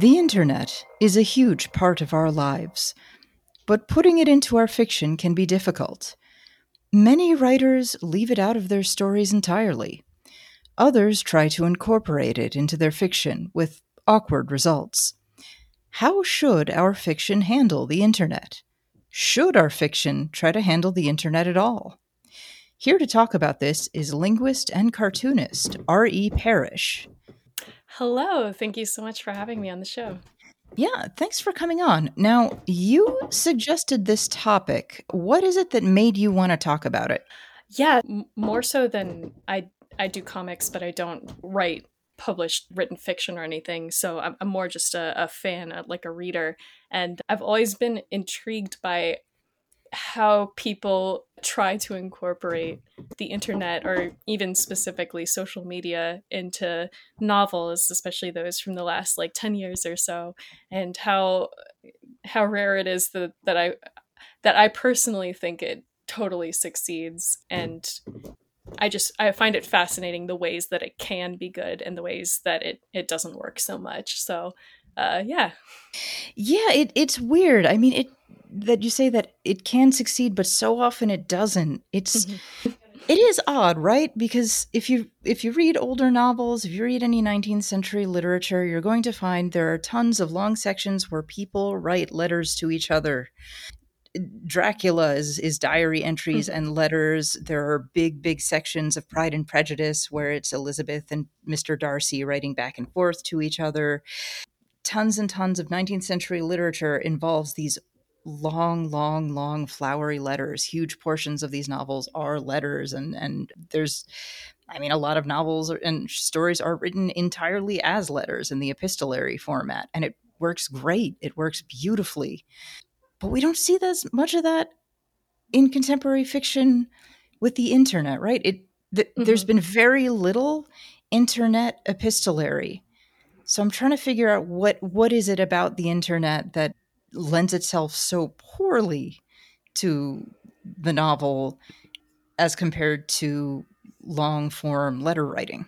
The internet is a huge part of our lives, but putting it into our fiction can be difficult. Many writers leave it out of their stories entirely. Others try to incorporate it into their fiction with awkward results. How should our fiction handle the internet? Should our fiction try to handle the internet at all? Here to talk about this is linguist and cartoonist R.E. Parrish. Hello. Thank you so much for having me on the show. Yeah, thanks for coming on. Now, you suggested this topic. What is it that made you want to talk about it? Yeah, m- more so than I I do comics, but I don't write published written fiction or anything. So I'm, I'm more just a, a fan, uh, like a reader. And I've always been intrigued by how people try to incorporate the internet or even specifically social media into novels especially those from the last like 10 years or so and how how rare it is that that I that I personally think it totally succeeds and I just I find it fascinating the ways that it can be good and the ways that it it doesn't work so much. So uh yeah. Yeah, it it's weird. I mean, it that you say that it can succeed but so often it doesn't. It's mm-hmm. it is odd, right? Because if you if you read older novels, if you read any 19th century literature, you're going to find there are tons of long sections where people write letters to each other. Dracula is, is diary entries mm-hmm. and letters. There are big, big sections of Pride and Prejudice where it's Elizabeth and Mr. Darcy writing back and forth to each other. Tons and tons of 19th century literature involves these long, long, long flowery letters. Huge portions of these novels are letters, and and there's, I mean, a lot of novels and stories are written entirely as letters in the epistolary format, and it works great. It works beautifully, but we don't see as much of that in contemporary fiction with the internet, right? It th- mm-hmm. there's been very little internet epistolary. So I'm trying to figure out what what is it about the internet that lends itself so poorly to the novel as compared to long form letter writing.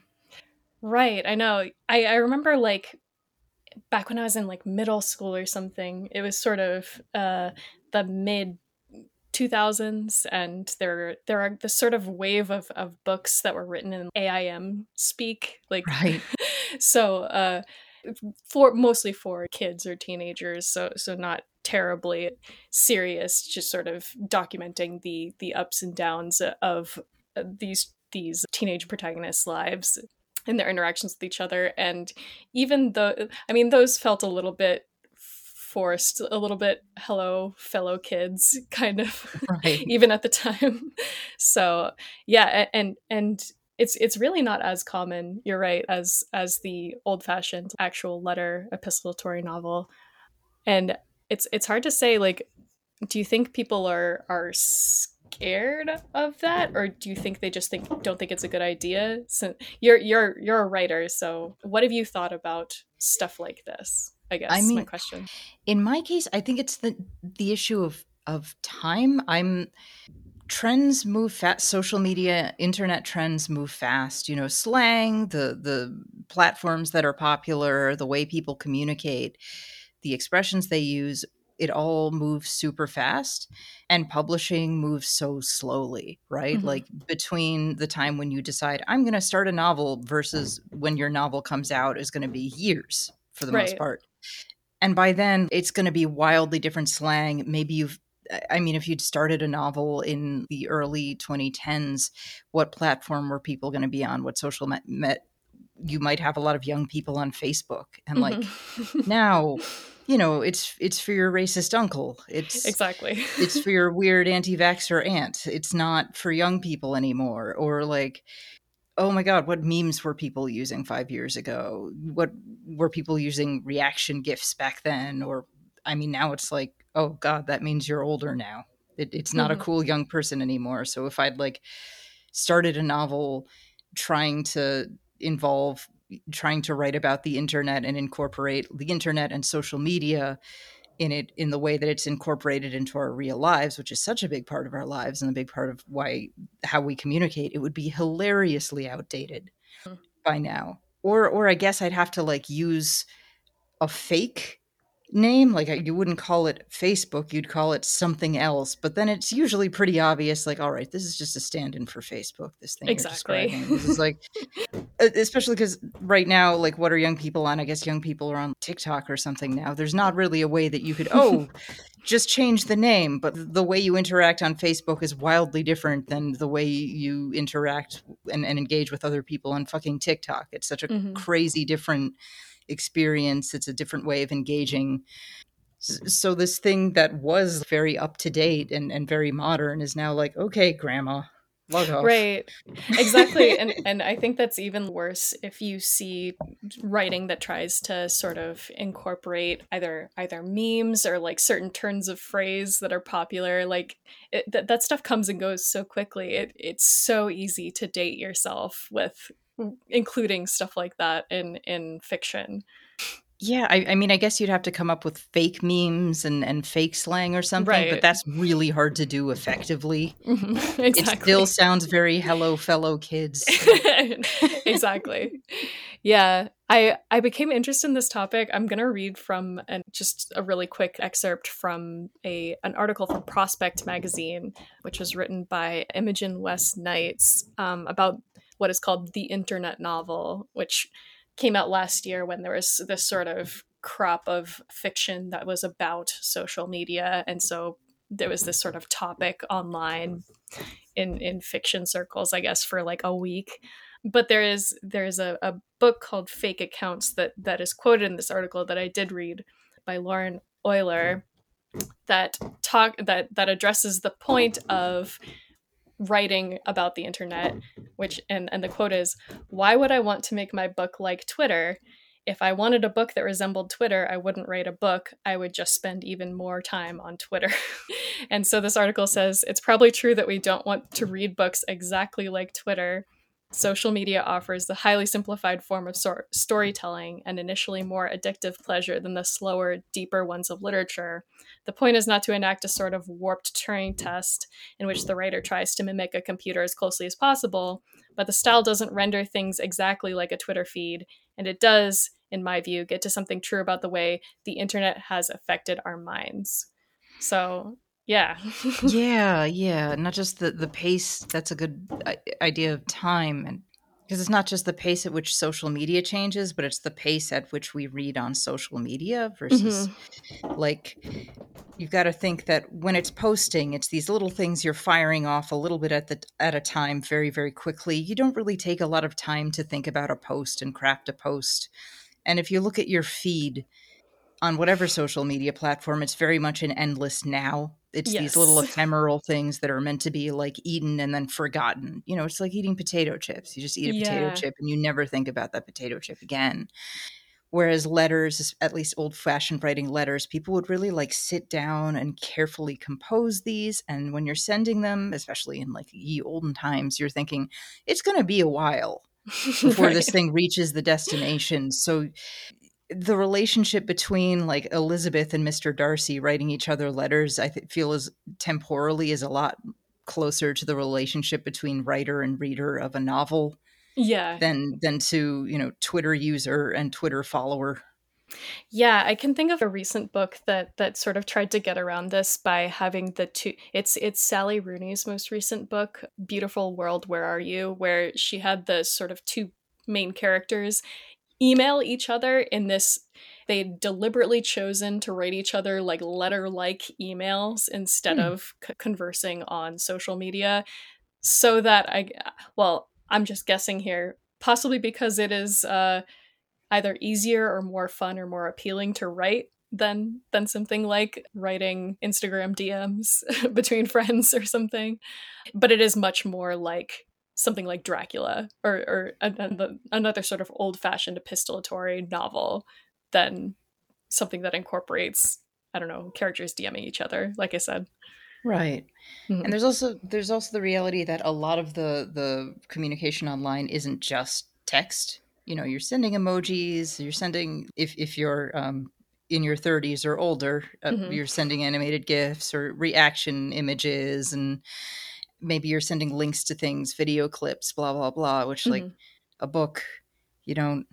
Right, I know. I, I remember like back when I was in like middle school or something, it was sort of uh, the mid 2000s and there there are this sort of wave of, of books that were written in AIM speak like right so uh for mostly for kids or teenagers so so not terribly serious just sort of documenting the the ups and downs of these these teenage protagonists lives and their interactions with each other and even though i mean those felt a little bit forced a little bit hello fellow kids kind of right. even at the time so yeah and and it's it's really not as common you're right as as the old fashioned actual letter epistolatory novel. And it's it's hard to say like do you think people are are scared of that? Or do you think they just think don't think it's a good idea? So you're you're you're a writer so what have you thought about stuff like this i guess I mean, my question. in my case i think it's the the issue of of time. I'm trends move fast social media internet trends move fast you know slang the the platforms that are popular the way people communicate the expressions they use it all moves super fast and publishing moves so slowly right mm-hmm. like between the time when you decide i'm going to start a novel versus when your novel comes out is going to be years for the right. most part and by then it's going to be wildly different slang maybe you've I mean, if you'd started a novel in the early 2010s, what platform were people going to be on? What social met, met you might have a lot of young people on Facebook and like Mm-hmm. now you know it's it's for your racist uncle it's exactly. it's for your weird anti-vaxxer aunt it's not for young people anymore or like oh my god what memes were people using 5 years ago what were people using reaction gifs back then or i mean now it's like oh god that means you're older now it, it's not Mhm. a cool young person anymore so if i'd like started a novel trying to involve trying to write about the internet and incorporate the internet and social media in it in the way that it's incorporated into our real lives which is such a big part of our lives and a big part of why how we communicate it would be hilariously outdated Hmm. by now or or i guess i'd have to like use a fake name like you wouldn't call it facebook you'd call it something else but then it's usually pretty obvious like all right this is just a stand-in for facebook this thing you're Exactly. describing. this is like especially because right now like what are young people on i guess young people are on tiktok or something now there's not really a way that you could oh just change the name but the way you interact on facebook is wildly different than the way you interact and, and engage with other people on fucking tiktok it's such a Mhm. crazy different experience it's a different way of engaging so this thing that was very up to date and, and very modern is now like okay grandma Right. Exactly. and and I think that's even worse if you see writing that tries to sort of incorporate either either memes or like certain turns of phrase that are popular like it, that that stuff comes and goes so quickly. It it's so easy to date yourself with including stuff like that in in fiction. Yeah, I, I mean, I guess you'd have to come up with fake memes and, and fake slang or something, Right. but that's really hard to do effectively. exactly. It still sounds very hello, fellow kids. exactly. Yeah, I I became interested in this topic. I'm gonna read from an just a really quick excerpt from a an article from Prospect magazine, which was written by Imogen West Knights um, about what is called the internet novel, which came out last year when there was this sort of crop of fiction that was about social media, and so there was this sort of topic online in in fiction circles, I guess, for like a week. But there is there is a, a book called Fake Accounts that that is quoted in this article that I did read by Lauren Oyler mm. that talk that that addresses the point of writing about the internet mm-hmm. which and and the quote is why would i want to make my book like twitter? If i wanted a book that resembled twitter i wouldn't write a book. I would just spend even more time on twitter. And so this article says it's probably true that we don't want to read books exactly like twitter social media offers the highly simplified form of storytelling and initially more addictive pleasure than the slower deeper ones of literature the point is not to enact a sort of warped Turing test in which the writer tries to mimic a computer as closely as possible, but the style doesn't render things exactly like a Twitter feed, and it does, in my view, get to something true about the way the internet has affected our minds. So, yeah. yeah, yeah. Not just the, the pace, that's a good uh, idea of time. And because it's not just the pace at which social media changes, but it's the pace at which we read on social media versus mm-hmm. like you've got to think that when it's posting it's these little things you're firing off a little bit at the at a time very very quickly you don't really take a lot of time to think about a post and craft a post and if you look at your feed on whatever social media platform it's very much an endless now it's these little ephemeral things that are meant to be like eaten and then forgotten. You know it's like eating potato chips. You just eat a potato chip and you never think about that potato chip again. Whereas letters at least old fashioned writing letters people would really like sit down and carefully compose these and when you're sending them especially in like ye olden times you're thinking it's going to be a while before Right. this thing reaches the destination. So the relationship between like elizabeth and mr darcy writing each other letters i th- feel is temporally is a lot closer to the relationship between writer and reader of a novel Yeah. than than to you know twitter user and twitter follower Yeah, I can think of a recent book that that sort of tried to get around this by having the two it's it's Sally Rooney's most recent book, Beautiful World, Where Are You, where she had the sort of two main characters email each other in this they deliberately chosen to write each other like letter like emails instead Hmm. of c- conversing on social media so that I well, I'm just guessing here possibly because it is uh, either easier or more fun or more appealing to write than than something like writing Instagram DMs between friends or something. But it is much more like something like Dracula or or another sort of old fashioned epistolatory novel than something that incorporates I don't know characters DMing each other. Like I said, right. Mm-hmm. And there's also there's also the reality that a lot of the the communication online isn't just text. You know, you're sending emojis. You're sending if if you're um, in your 30s or older, uh, mm-hmm. you're sending animated gifs or reaction images and maybe you're sending links to things, video clips, blah blah blah, which mm-hmm. like a book you don't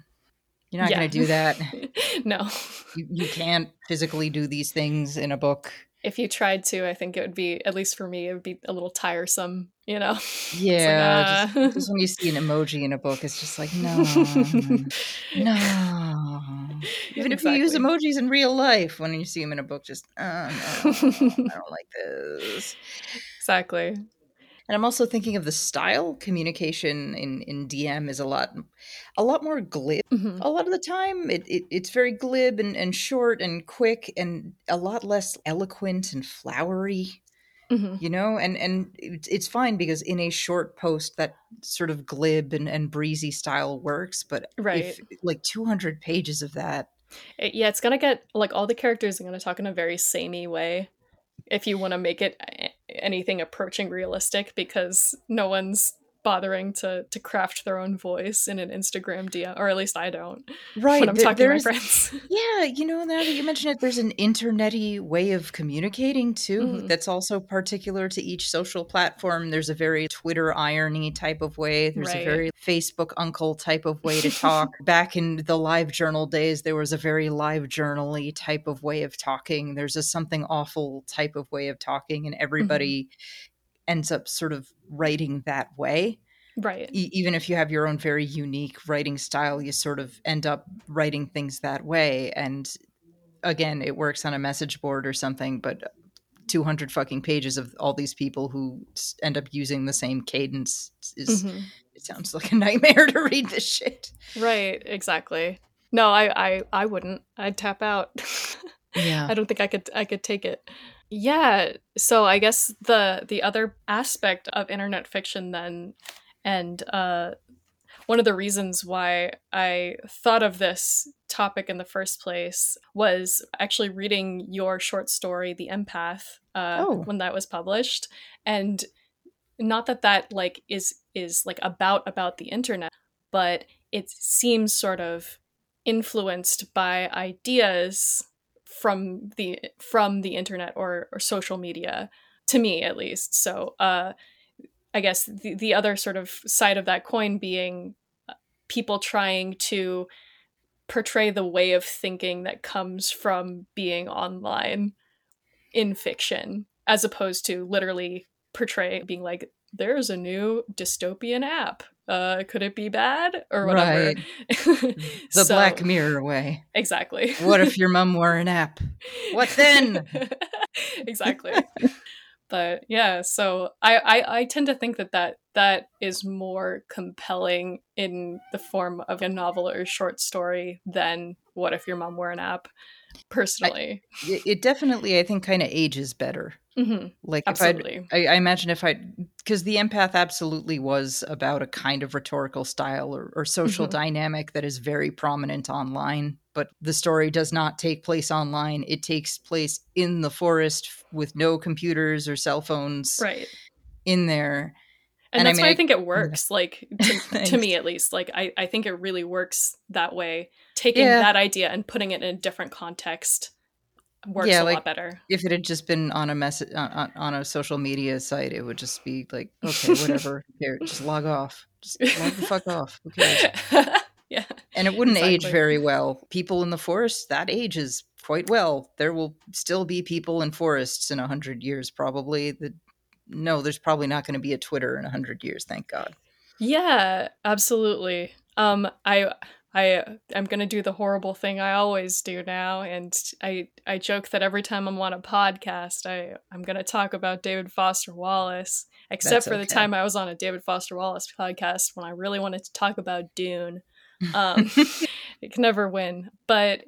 you're not yeah. going to do that. no. You, you can't physically do these things in a book. If you tried to, I think it would be, at least for me, it would be a little tiresome, you know? Yeah. Like, just, just, when you see an emoji in a book, it's just like, no, no. Even exactly. if you use emojis in real life, when you see them in a book, just, oh, no, I don't like this. Exactly. And I'm also thinking of the style communication in, in DM is a lot a lot more glib. Mm-hmm. A lot of the time, it, it, it's very glib and, and short and quick, and a lot less eloquent and flowery. Mm-hmm. You know, and and it's, it's fine because in a short post, that sort of glib and, and breezy style works. But right, if, like 200 pages of that, it, yeah, it's gonna get like all the characters are gonna talk in a very samey way if you want to make it anything approaching realistic because no one's bothering to to craft their own voice in an Instagram DM, or at least I don't. Right. When I'm talking to my friends. Yeah, you know, now that you mention it, there's an internety way of communicating too mm-hmm. that's also particular to each social platform. There's a very Twitter irony type of way. There's right. a very Facebook uncle type of way to talk. Back in the live journal days, there was a very live journally type of way of talking. There's a something awful type of way of talking, and mm-hmm. everybody mm-hmm ends up sort of writing that way. Right. E- even if you have your own very unique writing style, you sort of end up writing things that way. And again, it works on a message board or something, but 200 fucking pages of all these people who end up using the same cadence is mm-hmm. it sounds like a nightmare to read this shit right exactly no i i i wouldn't i'd tap out yeah i don't think i could i could take it yeah, so I guess the the other aspect of internet fiction then and uh one of the reasons why I thought of this topic in the first place was actually reading your short story, The Empath, uh, oh. when that was published, and not that that like is is like about about the internet, but it seems sort of influenced by ideas from the from the internet or, or social media to me at least. So uh i guess the, the other sort of side of that coin being uh, people trying to portray the way of thinking that comes from being online in fiction as opposed to literally portray being like there's a new dystopian app uh, could it be bad or whatever? Right. the so, Black Mirror way. Exactly. what if your mom wore an app? What then? exactly. but yeah, so I, I I tend to think that that that is more compelling in the form of a novel or short story than what if your mom were an app. Personally, I, it definitely I think kind of ages better. Mm-hmm. Like absolutely. if I, I imagine if I, because the empath absolutely was about a kind of rhetorical style or, or social mm-hmm. dynamic that is very prominent online. But the story does not take place online. It takes place in the forest with no computers or cell phones, right? In there, and, and that's I mean, why I, think it works. Like to, to, me, at least, like I, I think it really works that way. Taking yeah. that idea and putting it in a different context works yeah, a like, lot better. If it had just been on a message on, on, a social media site, it would just be like, okay, whatever. Here, just log off. Just log the fuck off. Who cares? yeah. And it wouldn't exactly. age very well. People in the forest, that ages quite well. There will still be people in forests in a hundred years, probably. That no, there's probably not going to be a Twitter in a hundred years. Thank God. Yeah, absolutely. Um, I I I'm gonna do the horrible thing I always do now, and I I joke that every time I'm on a podcast, I I'm gonna talk about David Foster Wallace, except That's for okay. the time I was on a David Foster Wallace podcast when I really wanted to talk about Dune. Um, it can never win, but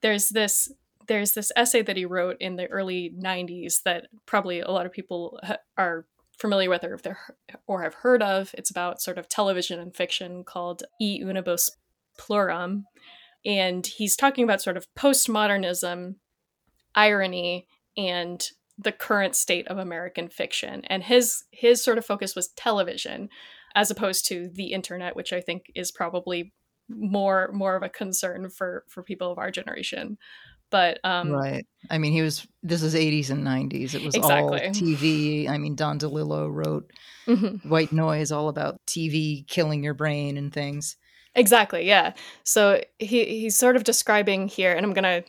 there's this there's this essay that he wrote in the early 90s that probably a lot of people ha- are familiar with or, or have heard of. It's about sort of television and fiction called E Unibus Pluram. And he's talking about sort of postmodernism, irony, and the current state of American fiction. And his his sort of focus was television, as opposed to the internet, which I think is probably more more of a concern for for people of our generation. But um, right, I mean, he was. This is '80s and '90s. It was exactly. all TV. I mean, Don DeLillo wrote mm-hmm. White Noise, all about TV killing your brain and things. Exactly. Yeah. So he he's sort of describing here, and I'm gonna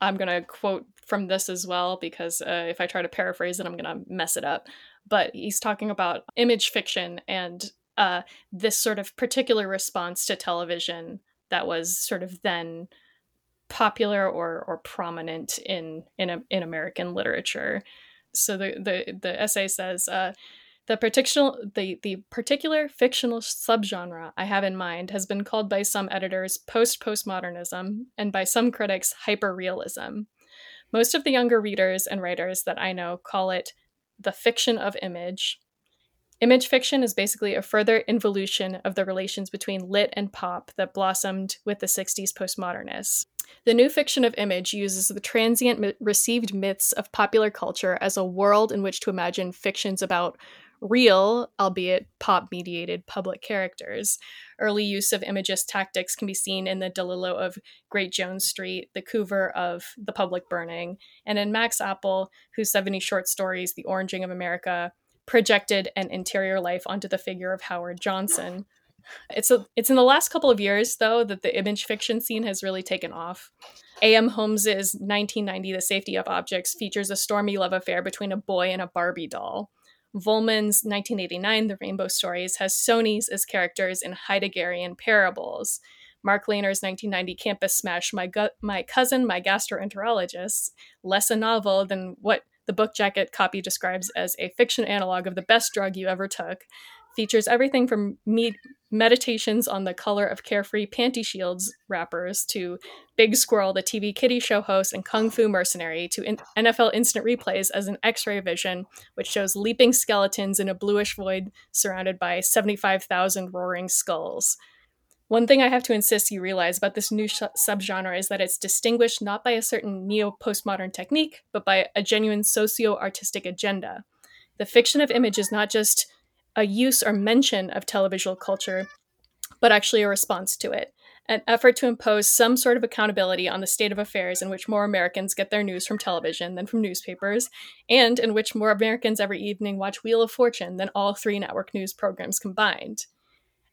I'm gonna quote from this as well because uh, if I try to paraphrase it, I'm gonna mess it up. But he's talking about image fiction and uh, this sort of particular response to television that was sort of then popular or or prominent in in in American literature. So the the the essay says. Uh, the particular, the, the particular fictional subgenre I have in mind has been called by some editors post postmodernism and by some critics hyperrealism. Most of the younger readers and writers that I know call it the fiction of image. Image fiction is basically a further involution of the relations between lit and pop that blossomed with the 60s postmodernists. The new fiction of image uses the transient received myths of popular culture as a world in which to imagine fictions about real, albeit pop mediated, public characters. Early use of imagist tactics can be seen in the DeLillo of Great Jones Street, the Coover of The Public Burning, and in Max Apple, whose 70 short stories, The Oranging of America, projected an interior life onto the figure of Howard Johnson. It's a, it's in the last couple of years though that the image fiction scene has really taken off. A.M. Homes's 1990 The Safety of Objects features a stormy love affair between a boy and a Barbie doll. Vollmann's 1989 The Rainbow Stories has Sonys as characters in Heideggerian parables. Mark Leyner's 1990 campus smash, My, Gu- My Cousin, My Gastroenterologist, less a novel than what the book jacket copy describes as a fiction analog of the best drug you ever took, features everything from me- meditations on the color of carefree panty shields wrappers to Big Squirrel, the TV kiddie show host, and Kung Fu Mercenary to in- NFL instant replays as an X ray vision, which shows leaping skeletons in a bluish void surrounded by 75,000 roaring skulls. One thing I have to insist you realize about this new sh- subgenre is that it's distinguished not by a certain neo postmodern technique, but by a genuine socio artistic agenda. The fiction of image is not just a use or mention of televisual culture, but actually a response to it. An effort to impose some sort of accountability on the state of affairs in which more Americans get their news from television than from newspapers, and in which more Americans every evening watch Wheel of Fortune than all three network news programs combined.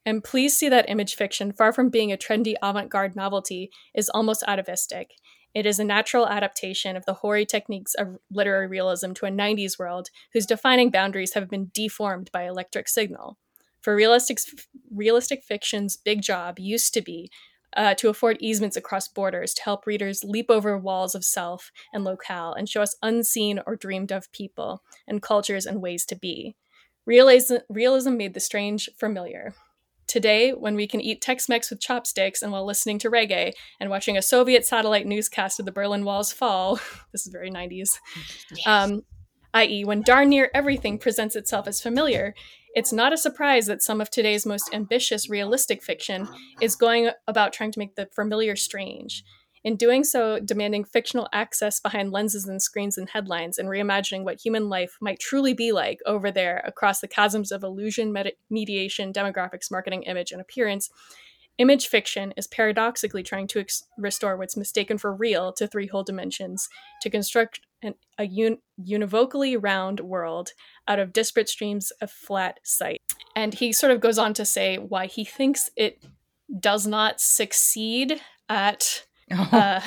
And please see that image fiction, far from being a trendy avant garde novelty, is almost atavistic. It is a natural adaptation of the hoary techniques of literary realism to a 90s world whose defining boundaries have been deformed by electric signal. For realistic, realistic fiction's big job used to be uh, to afford easements across borders to help readers leap over walls of self and locale and show us unseen or dreamed of people and cultures and ways to be. Realism, realism made the strange familiar. Today, when we can eat Tex Mex with chopsticks and while listening to reggae and watching a Soviet satellite newscast of the Berlin Wall's fall, this is very 90s, yes. um, i.e., when darn near everything presents itself as familiar, it's not a surprise that some of today's most ambitious realistic fiction is going about trying to make the familiar strange in doing so, demanding fictional access behind lenses and screens and headlines, and reimagining what human life might truly be like over there across the chasms of illusion, med- mediation, demographics, marketing, image, and appearance, image fiction is paradoxically trying to ex- restore what's mistaken for real to three whole dimensions, to construct an, a un- univocally round world out of disparate streams of flat sight. And he sort of goes on to say why he thinks it does not succeed at Oh, uh,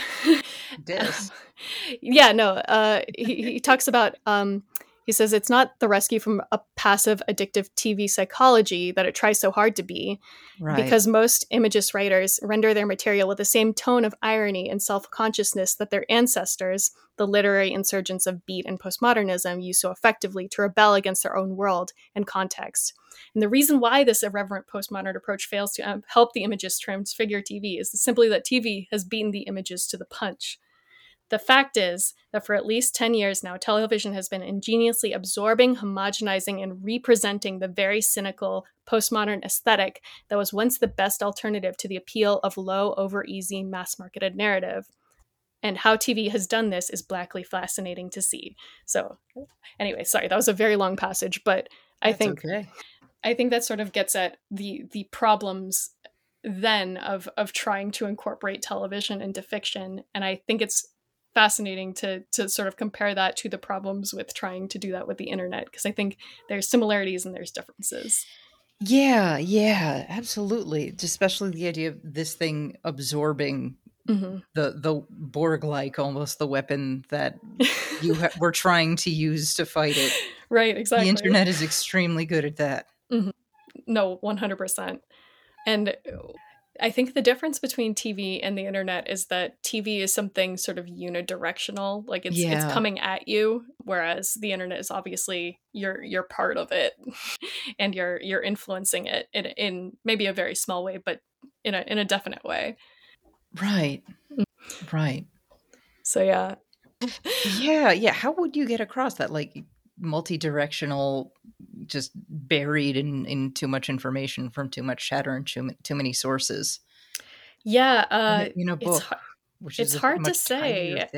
this. yeah, no. Uh, he, he talks about um, He says it's not the rescue from a passive addictive TV psychology that it tries so hard to be, right. because most imagist writers render their material with the same tone of irony and self consciousness that their ancestors, the literary insurgents of beat and postmodernism, used so effectively to rebel against their own world and context. And the reason why this irreverent postmodern approach fails to um, help the imagist transfigure TV is simply that TV has beaten the images to the punch. The fact is that for at least 10 years now, television has been ingeniously absorbing, homogenizing, and representing the very cynical postmodern aesthetic that was once the best alternative to the appeal of low, over easy, mass marketed narrative. And how TV has done this is blackly fascinating to see. So, anyway, sorry, that was a very long passage, but I That's think okay. I think that sort of gets at the the problems then of of trying to incorporate television into fiction and i think it's fascinating to to sort of compare that to the problems with trying to do that with the internet because I think there's similarities and there's differences. Yeah, yeah, absolutely. Especially the idea of this thing absorbing mm-hmm. the the Borg like almost the weapon that you ha- were trying to use to fight it. Right, exactly. The internet is extremely good at that. Mm-hmm. No, one hundred percent. And I think the difference between TV and the internet is that TV is something sort of unidirectional, like it's yeah. it's coming at you, whereas the internet is obviously you're you're part of it, and you're you're influencing it in in maybe a very small way, but in a in a definite way. Right. Mm. Right. So yeah. yeah, yeah. How would you get across that? Like multi-directional just buried in in too much information from too much chatter and too, too many sources. Yeah uh you know book it's, which it's hard to say.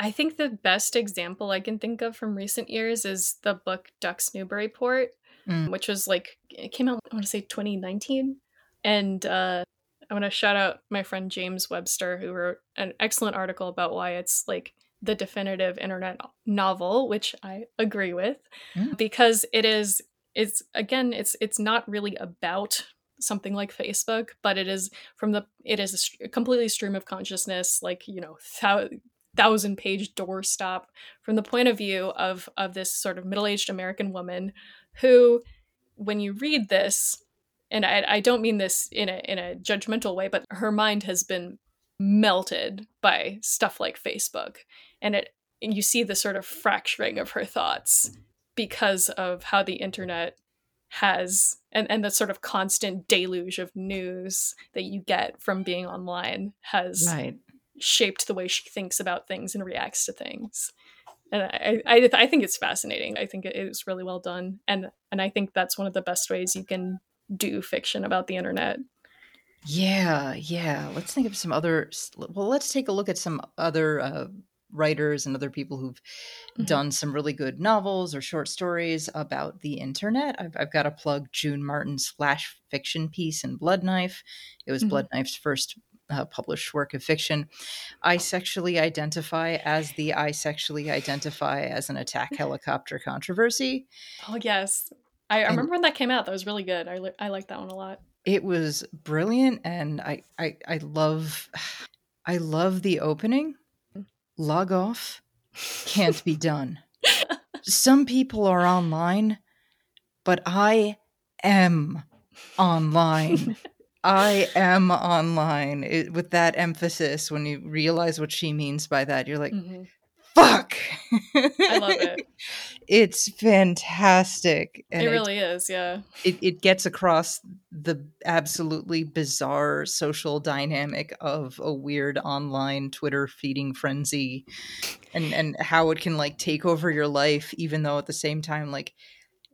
i think the best example i can think of from recent years is the book ducks newburyport mm. which was like it came out i want to say 2019 and uh i want to shout out my friend james webster who wrote an excellent article about why it's like the definitive internet novel, which I agree with, mm. because it is it's again it's it's not really about something like Facebook, but it is from the it is a completely stream of consciousness, like you know, thou- thousand page doorstop from the point of view of of this sort of middle aged American woman who, when you read this, and I, I don't mean this in a in a judgmental way, but her mind has been melted by stuff like Facebook. And it and you see the sort of fracturing of her thoughts mm-hmm. because of how the internet has and, and the sort of constant deluge of news that you get from being online has right. shaped the way she thinks about things and reacts to things. And I, I, I think it's fascinating. I think it is really well done. And and i think that's one of the best ways you can do fiction about the internet yeah, yeah. Let's think of some other. Well, let's take a look at some other uh, writers and other people who've mm-hmm. done some really good novels or short stories about the internet. I've, I've got to plug June Martin's flash fiction piece in Blood Knife. It was mm-hmm. Blood Knife's first uh, published work of fiction. I sexually identify as the I sexually identify as an attack helicopter controversy. Oh, yes. I, I remember when that came out. That was really good. I, li- I like that one a lot it was brilliant and I, I i love i love the opening. Log off. Can't be done. Some people are online but i am online. I am online. It, with that emphasis when you realize what she means by that you're like mm-hmm fuck. I love it. It's fantastic. And it really it, is, yeah. It, it gets across the absolutely bizarre social dynamic of a weird online Twitter feeding frenzy and, and how it can like take over your life, even though at the same time, like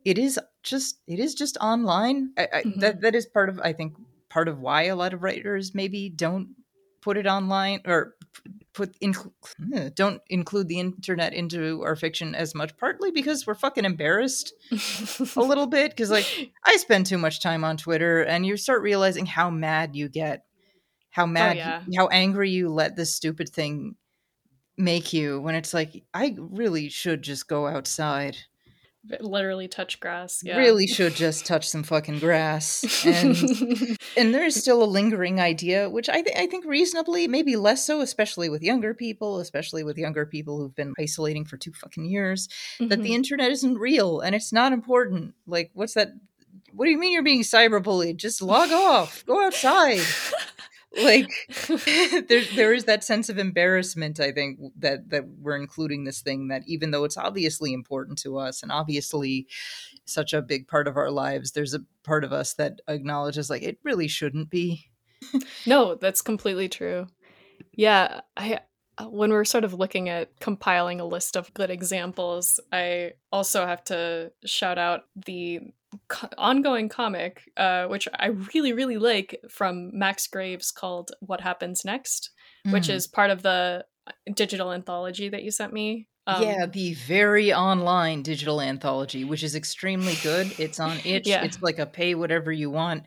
it is just it is just online. I, I, mm-hmm. That that is part of I think part of why a lot of writers maybe don't put it online or put in, eh, don't include the internet into our fiction as much partly because we're fucking embarrassed a little bit because like i spend too much time on twitter and you start realizing how mad you get how oh, mad oh, yeah. how angry you let this stupid thing make you when it's like i really should just go outside literally touch grass. Yeah. Really should just touch some fucking grass. And and there is still a lingering idea, which I, th- I think reasonably, maybe less so, especially with younger people, especially with younger people who've been isolating for two fucking years, mm-hmm. that the mm-hmm. internet isn't real and it's not important. Like, what's that? What do you mean you're being cyberbullied? Just log off, go outside. like there there is that sense of embarrassment i think that that we're including this thing that even though it's obviously important to us and obviously such a big part of our lives there's a part of us that acknowledges like it really shouldn't be. No that's completely true. Yeah i uh, when we're sort of looking at compiling a list of good examples, I also have to shout out the co- ongoing comic, uh, which I really, really like from Max Graves called What Happens Next, mm. which is part of the digital anthology that you sent me. Um, yeah, the very online digital anthology, which is extremely good. It's on itch. Yeah. It's like a pay whatever you want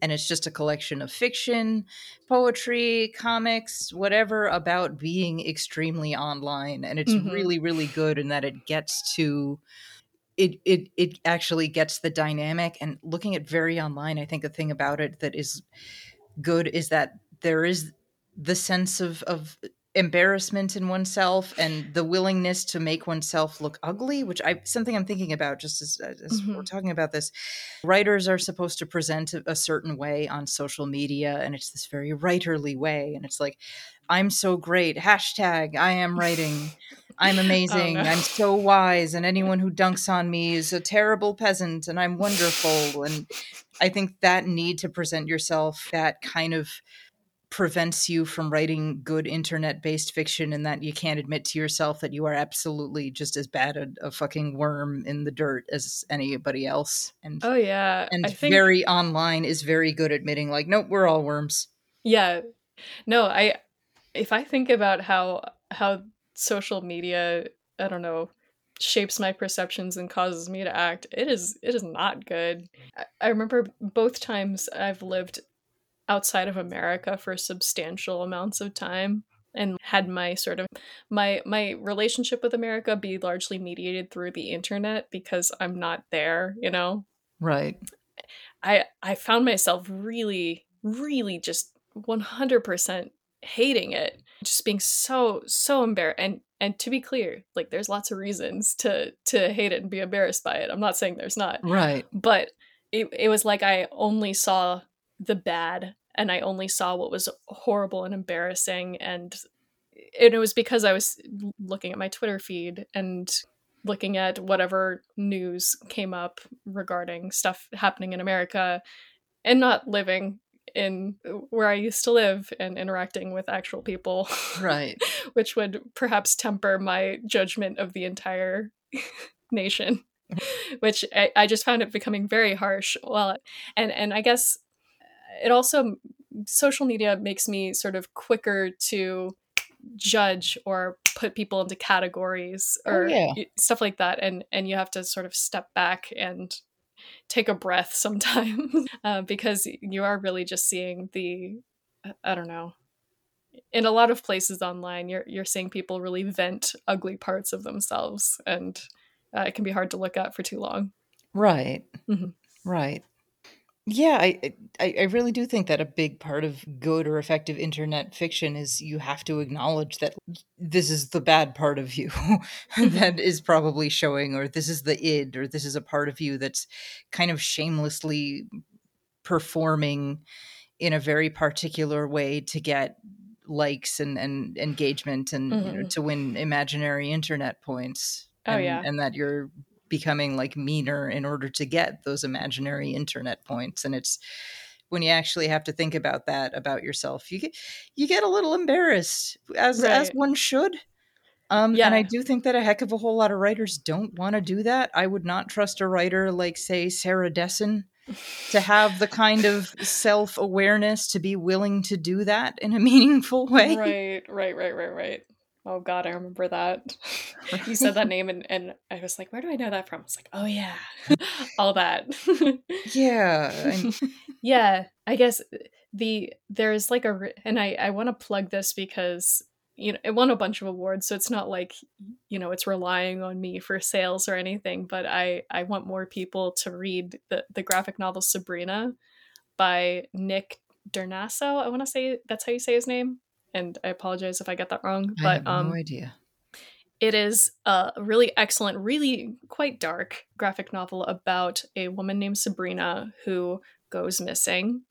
and it's just a collection of fiction, poetry, comics, whatever about being extremely online. And it's mm-hmm. really, really good in that it gets to it it it actually gets the dynamic and looking at very online, I think a thing about it that is good is that there is the sense of of embarrassment in oneself and the willingness to make oneself look ugly which i something i'm thinking about just as, as mm-hmm. we're talking about this writers are supposed to present a, a certain way on social media and it's this very writerly way and it's like i'm so great hashtag i am writing i'm oh, amazing oh, no. i'm so wise and anyone who dunks on me is a terrible peasant and i'm wonderful and i think that need to present yourself that kind of prevents you from writing good internet based fiction and that you can't admit to yourself that you are absolutely just as bad a, a fucking worm in the dirt as anybody else. And oh yeah. and think... very online is very good admitting like nope we're all worms. Yeah. No i if i think about how how social media i don't know shapes my perceptions and causes me to act it is it is not good. I, I remember both times i've lived outside of America for substantial amounts of time and had my sort of my my relationship with America be largely mediated through the internet because I'm not there, you know. Right. I I found myself really really just 100% hating it. Just being so so embarrassed and and to be clear, like there's lots of reasons to to hate it and be embarrassed by it. I'm not saying there's not. Right. But it, it was like I only saw the bad and I only saw what was horrible and embarrassing and and it was because I was looking at my Twitter feed and looking at whatever news came up regarding stuff happening in America and not living in where I used to live and interacting with actual people. Right. which would perhaps temper my judgment of the entire nation. Mm-hmm. which I, I just found it becoming very harsh. Well and and I guess it also social media makes me sort of quicker to judge or put people into categories oh, or oh, yeah. stuff like that. And and you have to sort of step back and take a breath sometimes uh, because you are really just seeing the i don't know. In a lot of places online you're you're seeing people really vent ugly parts of themselves and uh, it can be hard to look at for too long. Right. Mm-hmm. right yeah, I, I I really do think that a big part of good or effective internet fiction is you have to acknowledge that this is the bad part of you that is probably showing, or this is the id, or this is a part of you that's kind of shamelessly performing in a very particular way to get likes and, and engagement and mm-hmm. you know, mm-hmm. to win imaginary internet points. Oh yeah, and that you're becoming like meaner in order to get those imaginary internet points and it's when you actually have to think about that about yourself you get you get a little embarrassed as right. as one should um yeah. and i do think that a heck of a whole lot of writers don't want to do that i would not trust a writer like say sarah dessen to have the kind of self-awareness to be willing to do that in a meaningful way right right right right right Oh God, I remember that. you said that name, and, and I was like, where do I know that from? I was like, oh yeah, all that. yeah, yeah. I guess uh, the there's like a, and I I want to plug this because you know, it won a bunch of awards, so it's not like you know it's relying on me for sales or anything. But I I want more people to read the the graphic novel Sabrina by Nick Drnaso. I want to say that's how you say his name, and I apologize if I get that wrong. I But have um, no idea. it is a really excellent, really quite dark graphic novel about a woman named Sabrina who goes missing.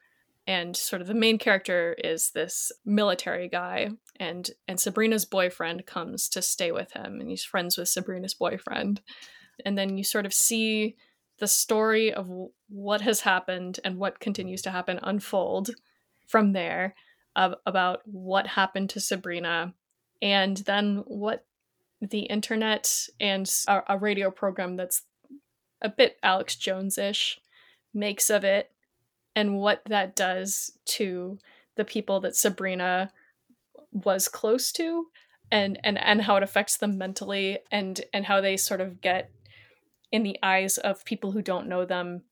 And sort of the main character is this military guy, and and Sabrina's boyfriend comes to stay with him, and he's friends with Sabrina's boyfriend. And then you sort of see the story of what has happened and what continues to happen unfold from there about what happened to Sabrina and then what the internet and a, a radio program that's a bit Alex Jones ish makes of it, and what that does to the people that Sabrina was close to, and and and how it affects them mentally, and and how they sort of get in the eyes of people who don't know them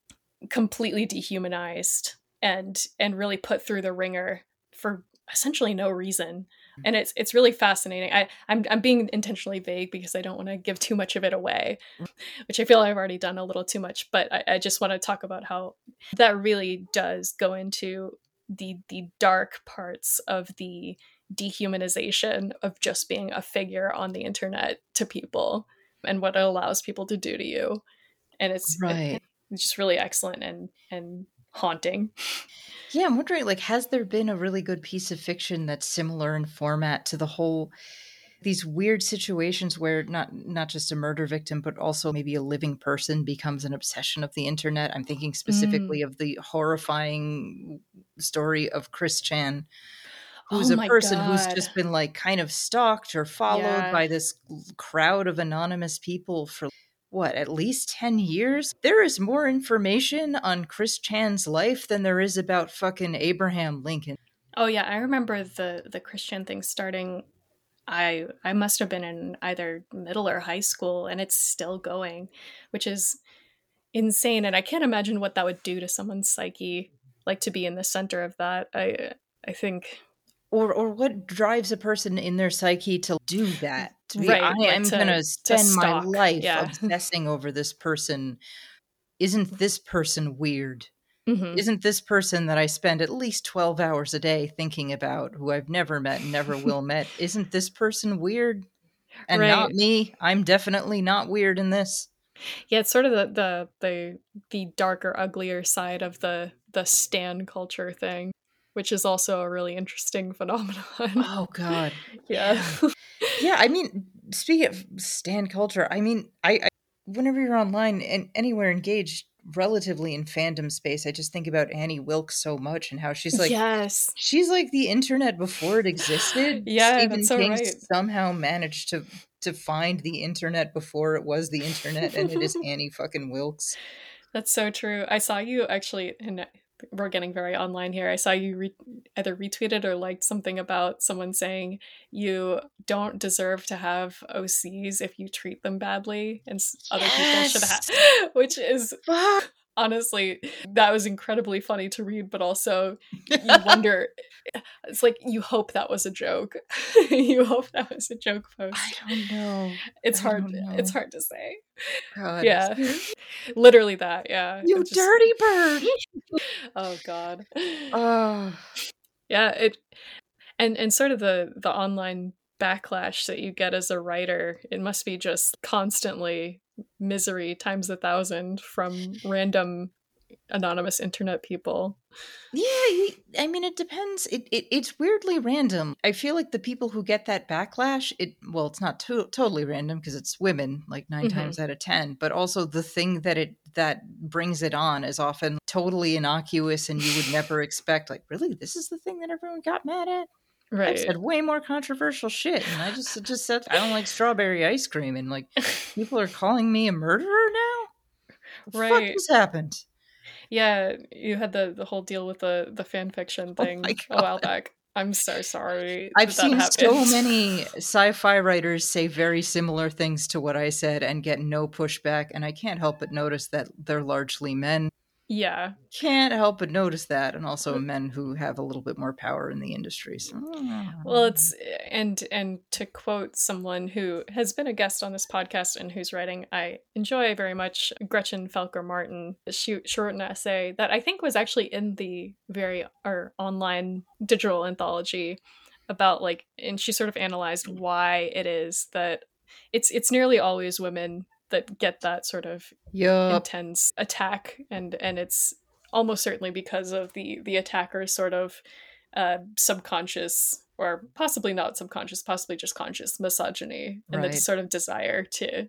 completely dehumanized and and really put through the ringer for essentially no reason mm. and it's it's really fascinating. I I'm I'm being intentionally vague because I don't want to give too much of it away, mm. which I feel I've already done a little too much. But I, I just want to talk about how that really does go into the the dark parts of the dehumanization of just being a figure on the internet to people and what it allows people to do to you. And it's Right. it's just really excellent and and haunting. Yeah, I'm wondering, like, has there been a really good piece of fiction that's similar in format to the whole these weird situations where not not just a murder victim, but also maybe a living person becomes an obsession of the internet? I'm thinking mm. specifically of the horrifying story of Chris Chan, who's Oh a person who's just been like kind of stalked or followed Yeah. by this crowd of anonymous people for what, at least 10 years? There is more information on Chris Chan's life than there is about fucking Abraham Lincoln. Oh yeah, I remember the the Chris Chan thing starting. I I must have been in either middle or high school, and it's still going, which is insane. And I can't imagine what that would do to someone's psyche, like to be in the center of that. I I think Or or what drives a person in their psyche to do that? To be, Right, I like am going to spend my life yeah. obsessing over this person. Isn't this person weird? mhm. Isn't this person that I spend at least 12 hours a day thinking about, who I've never met and never will met, isn't this person weird? And not me. I'm definitely not weird in this. yeah, it's sort of the the the the darker, uglier side of the the stan culture thing, which is also a really interesting phenomenon. Oh, God. yeah. Yeah, I mean, speaking of stan culture, I mean, I, I whenever you're online and anywhere engaged relatively in fandom space, I just think about Annie Wilkes so much and how she's like yes. she's like the internet before it existed. Yeah, Stephen that's so King right. somehow managed to to find the internet before it was the internet, and it is Annie fucking Wilkes. That's so true. I saw you actually, and we're getting very online here. I saw you re- either retweeted or liked something about someone saying you don't deserve to have OCs if you treat them badly, and other people should have. Which is Fuck. Honestly, that was incredibly funny to read, but also you wonder. It's like you hope that was a joke. you hope that was a joke post. I don't know. It's I hard. know. It's hard to say. God. Yeah, literally that. Yeah, You just- dirty bird. Oh God. Oh. yeah. It and and sort of the the online backlash that you get as a writer. It must be just constantly misery times a thousand from random anonymous internet people. Yeah, I mean, it depends. It, it it's weirdly random. I feel like the people who get that backlash, it well, it's not to- totally random because it's women, like 9 Mhm. times out of ten. But also the thing that it that brings it on is often totally innocuous, and you would never expect. Like, really, this is the thing that everyone got mad at. I've said way more controversial shit, and I just just said I don't like strawberry ice cream, and like people are calling me a murderer now. Right. What the fuck has happened? yeah, you had the the whole deal with the the fan fiction Oh thing my a while back. I'm so sorry. I've that that seen so many sci-fi writers say very similar things to what I said and get no pushback, and I can't help but notice that they're largely men. Yeah. Can't help but notice that. And also men who have a little bit more power in the industry. So, well, mm. it's and and to quote someone who has been a guest on this podcast and whose writing I enjoy very much, Gretchen Felker Martin. She, she wrote an essay that I think was actually in the very our online digital anthology about like and she sort of analyzed why it is that it's it's nearly always women that get that sort of yep. intense attack and and it's almost certainly because of the the attacker's sort of uh, subconscious or possibly not subconscious possibly just conscious misogyny and right. the sort of desire to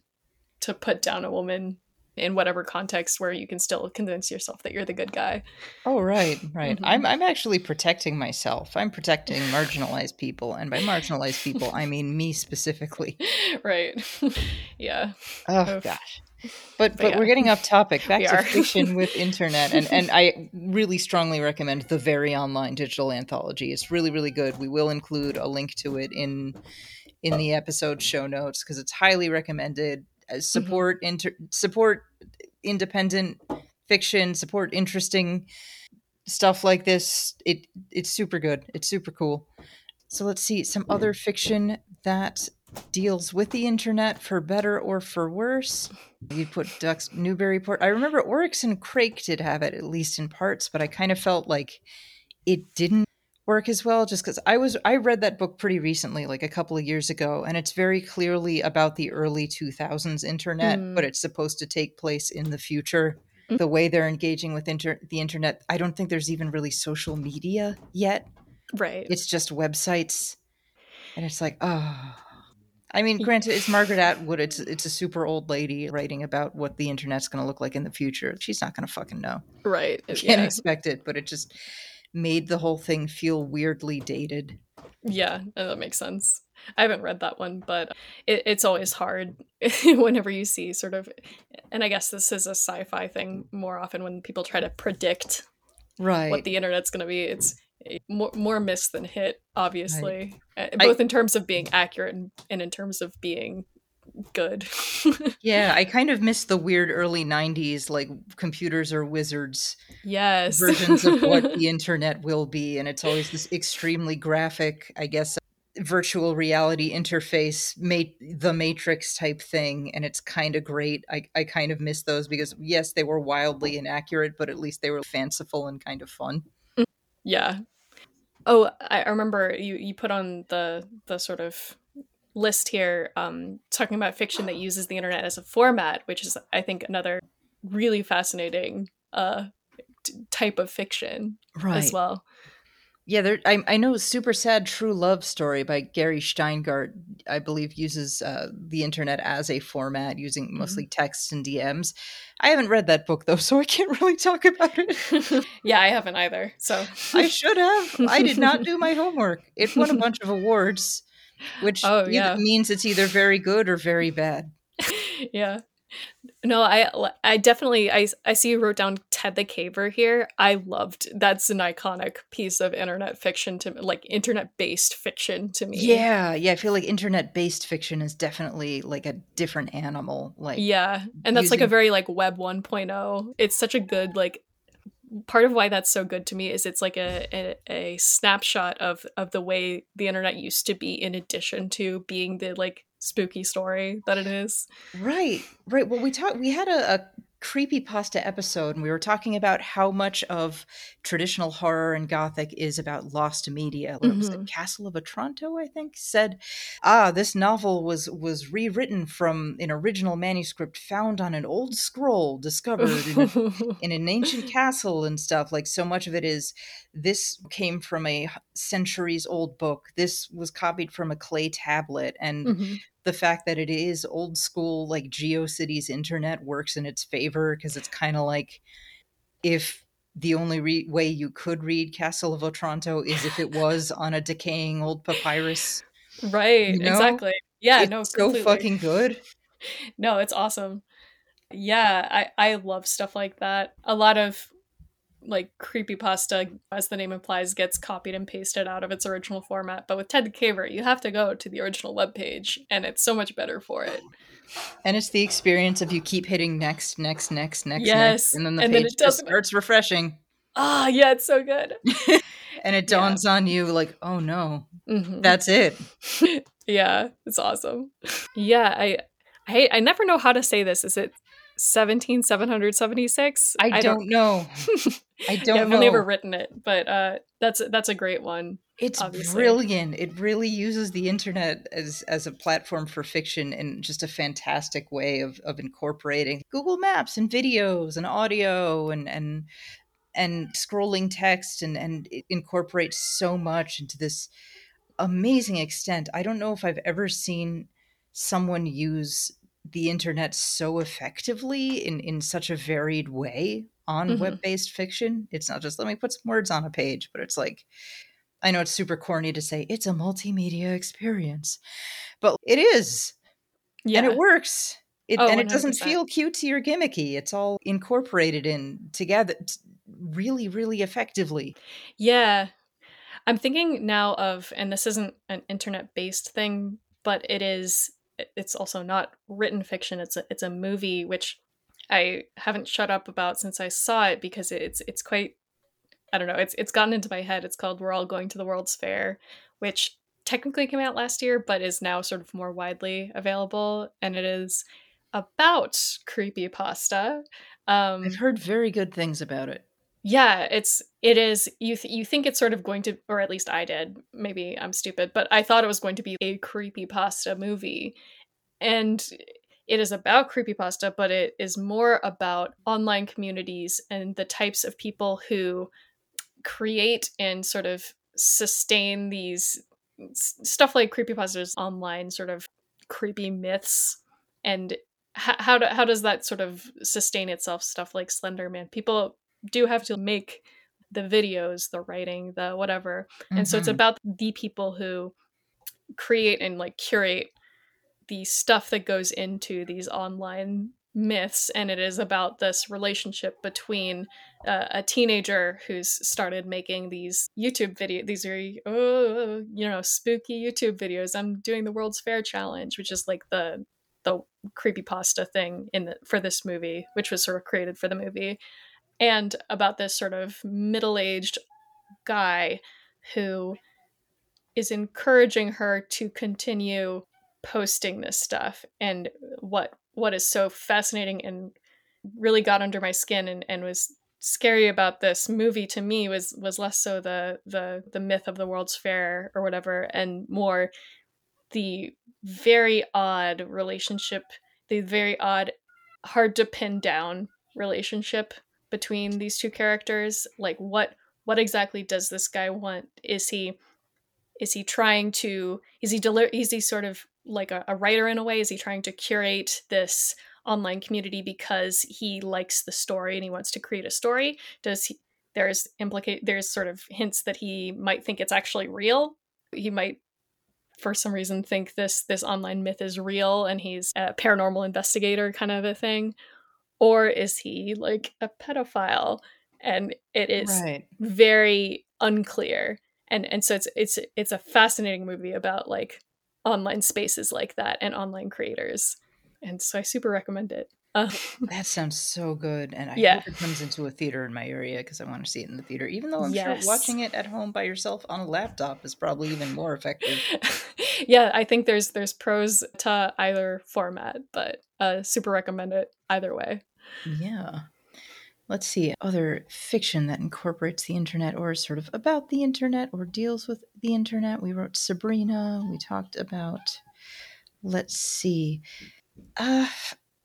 to put down a woman in whatever context where you can still convince yourself that you're the good guy. Oh right, right. Mm-hmm. I'm I'm actually protecting myself. I'm protecting marginalized people and by marginalized people I mean me specifically. Right. yeah. Oh Oof. gosh. But but, but yeah. we're getting off topic. Back we to are. fiction with internet and and I really strongly recommend the very online digital anthology. It's really really good. We will include a link to it in in the episode show notes because it's highly recommended support mm-hmm. inter- support independent fiction, support interesting stuff like this. It it's super good. It's super cool. So let's see some other fiction that deals with the internet for better or for worse. You put Ducks Newburyport. I remember Oryx and Crake did have it at least in parts, but I kind of felt like it didn't work as well just because i was i read that book pretty recently like a couple of years ago and it's very clearly about the early 2000s internet mm. but it's supposed to take place in the future mm. the way they're engaging with inter- the internet i don't think there's even really social media yet right it's just websites and it's like oh I mean, granted, it's Margaret Atwood. It's it's a super old lady writing about what the internet's going to look like in the future. She's not going to fucking know. Right. You can't yeah. expect it, but it just made the whole thing feel weirdly dated. Yeah, that makes sense. I haven't read that one, but it, it's always hard whenever you see sort of, and I guess this is a sci-fi thing more often when people try to predict right what the internet's going to be. It's more, more miss than hit, obviously, right. Uh, both I, in terms of being accurate and, and in terms of being good. yeah, I kind of miss the weird early 90s like computers are wizards. Yes. versions of what the internet will be and it's always this extremely graphic, I guess virtual reality interface made the matrix type thing and it's kind of great I, I kind of miss those because yes they were wildly inaccurate but at least they were fanciful and kind of fun mm, yeah oh i remember you you put on the the sort of list here um, talking about fiction that uses the internet as a format, which is, I think, another really fascinating uh, t- type of fiction right. as well. Yeah, there. I, I know "Super Sad True Love Story" by Gary Shteyngart. I believe uses uh, the internet as a format, using mm-hmm. mostly text and DMs. I haven't read that book though, so I can't really talk about it. yeah, I haven't either. So I should have. I did not do my homework. It won a bunch of awards which oh, yeah. means it's either very good or very bad. yeah. No, I I definitely I I see you wrote down Ted the Caver here. I loved that's an iconic piece of internet fiction to like internet based fiction to me. Yeah, yeah, I feel like internet based fiction is definitely like a different animal. Like Yeah. And that's using- like a very like web 1.0. It's such a good like part of why that's so good to me is it's like a, a, a snapshot of of the way the internet used to be in addition to being the like spooky story that it is. Right right. Well we talked we had a, a creepy pasta episode and we were talking about how much of traditional horror and gothic is about lost media. Mm-hmm. was it? Castle of otranto i think said ah this novel was was rewritten from an original manuscript found on an old scroll discovered in, in an ancient castle and stuff. Like so much of it is this came from a centuries old book. This was copied from a clay tablet and mm-hmm the fact that it is old school like geocities internet works in its favor because it's kind of like if the only re- way you could read castle of otranto is if it was on a decaying old papyrus right you know? exactly. Yeah it's no so fucking good. No it's awesome. Yeah i i love stuff like that. A lot of like creepypasta, as the name implies, gets copied and pasted out of its original format. But with Ted Caver, you have to go to the original webpage, and it's so much better for it. And it's the experience of you keep hitting next, next, next, next, yes, next, and then the and page then it just starts refreshing, Ah, yeah, it's so good. and it Yeah. dawns on you like, oh no, Mhm. that's it. yeah, it's awesome. Yeah, I, I, I never know how to say this. Is it seventeen seven hundred seventy six? I, don't, know. I don't yeah, I've never written it, but uh, that's that's a great one. It's obviously. brilliant. It really uses the internet as as a platform for fiction in just a fantastic way of of incorporating Google Maps and videos and audio and and and scrolling text and and it incorporates so much into this amazing extent. I don't know if I've ever seen someone use the internet so effectively in in such a varied way on Mhm. web-based fiction. It's not just let me put some words on a page, but it's like I know it's super corny to say it's a multimedia experience, but it is, Yeah, and it works. It, Oh, and it doesn't feel cutesy or gimmicky. It's all incorporated in together really, really effectively. yeah. I'm thinking now of, and this isn't an internet based thing, but it is. It- It's also not written fiction. It's a it's a movie which I haven't shut up about since I saw it because it's it's quite. I don't know. It's it's gotten into my head. It's called "We're All Going to the World's Fair," which technically came out last year, but is now sort of more widely available, and it is about creepy pasta. Um, I've heard very good things about it. Yeah, it's it is you th- you think it's sort of going to or at least I did. Maybe I'm stupid, but I thought it was going to be a creepypasta movie. And it is about creepypasta, but it is more about online communities and the types of people who create and sort of sustain these stuff like creepy creepypastas online sort of creepy myths and how, how, do, how does that sort of sustain itself stuff like slender man people do have to make the videos the writing the whatever. And so it's Mhm. about the people who create and like curate the stuff that goes into these online myths. And it is about this relationship between uh, a teenager who's started making these youtube videos these are oh you know spooky youtube videos. I'm doing the world's fair challenge which is like the the creepypasta thing in the, for this movie which was sort of created for the movie and about this sort of middle-aged guy who is encouraging her to continue posting this stuff. And what what is so fascinating and really got under my skin and, and was scary about this movie to me was was less so the the the myth of the world's fair or whatever and more the very odd relationship the very odd hard to pin down relationship between these two characters like what what exactly does this guy want? Is he is he trying to is he deli- is he sort of like a, a writer in a way? Is he trying to curate this online community because he likes the story and he wants to create a story? Does he there's implicate there's sort of hints that he might think it's actually real. He might for some reason think this this online myth is real and he's a paranormal investigator kind of a thing or is he like a pedophile and it is right. very unclear and and so it's it's it's a fascinating movie about like online spaces like that and online creators and so i super recommend it uh, That sounds so good, and I Yeah. hope it comes into a theater in my area because I want to see it in the theater. Even though I'm Yes. sure watching it at home by yourself on a laptop is probably even more effective. yeah i think there's there's pros to either format but uh super recommend it either way Yeah. Let's see other fiction that incorporates the internet or is sort of about the internet or deals with the internet. We wrote Sabrina. We talked about. Let's see. Uh,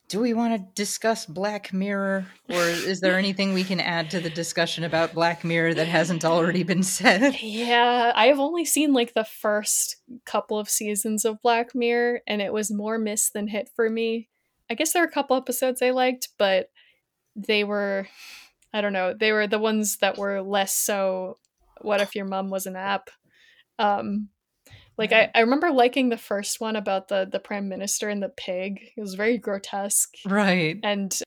do we want to discuss Black Mirror, or is there anything we can add to the discussion about Black Mirror that hasn't already been said? yeah i have only seen like the first couple of seasons of black mirror and it was more miss than hit for me i guess there were a couple episodes i liked but they were i don't know they were the ones that were less so what if your mom was an app um like I, I remember liking the first one about the the prime minister and the pig it was very grotesque Right. and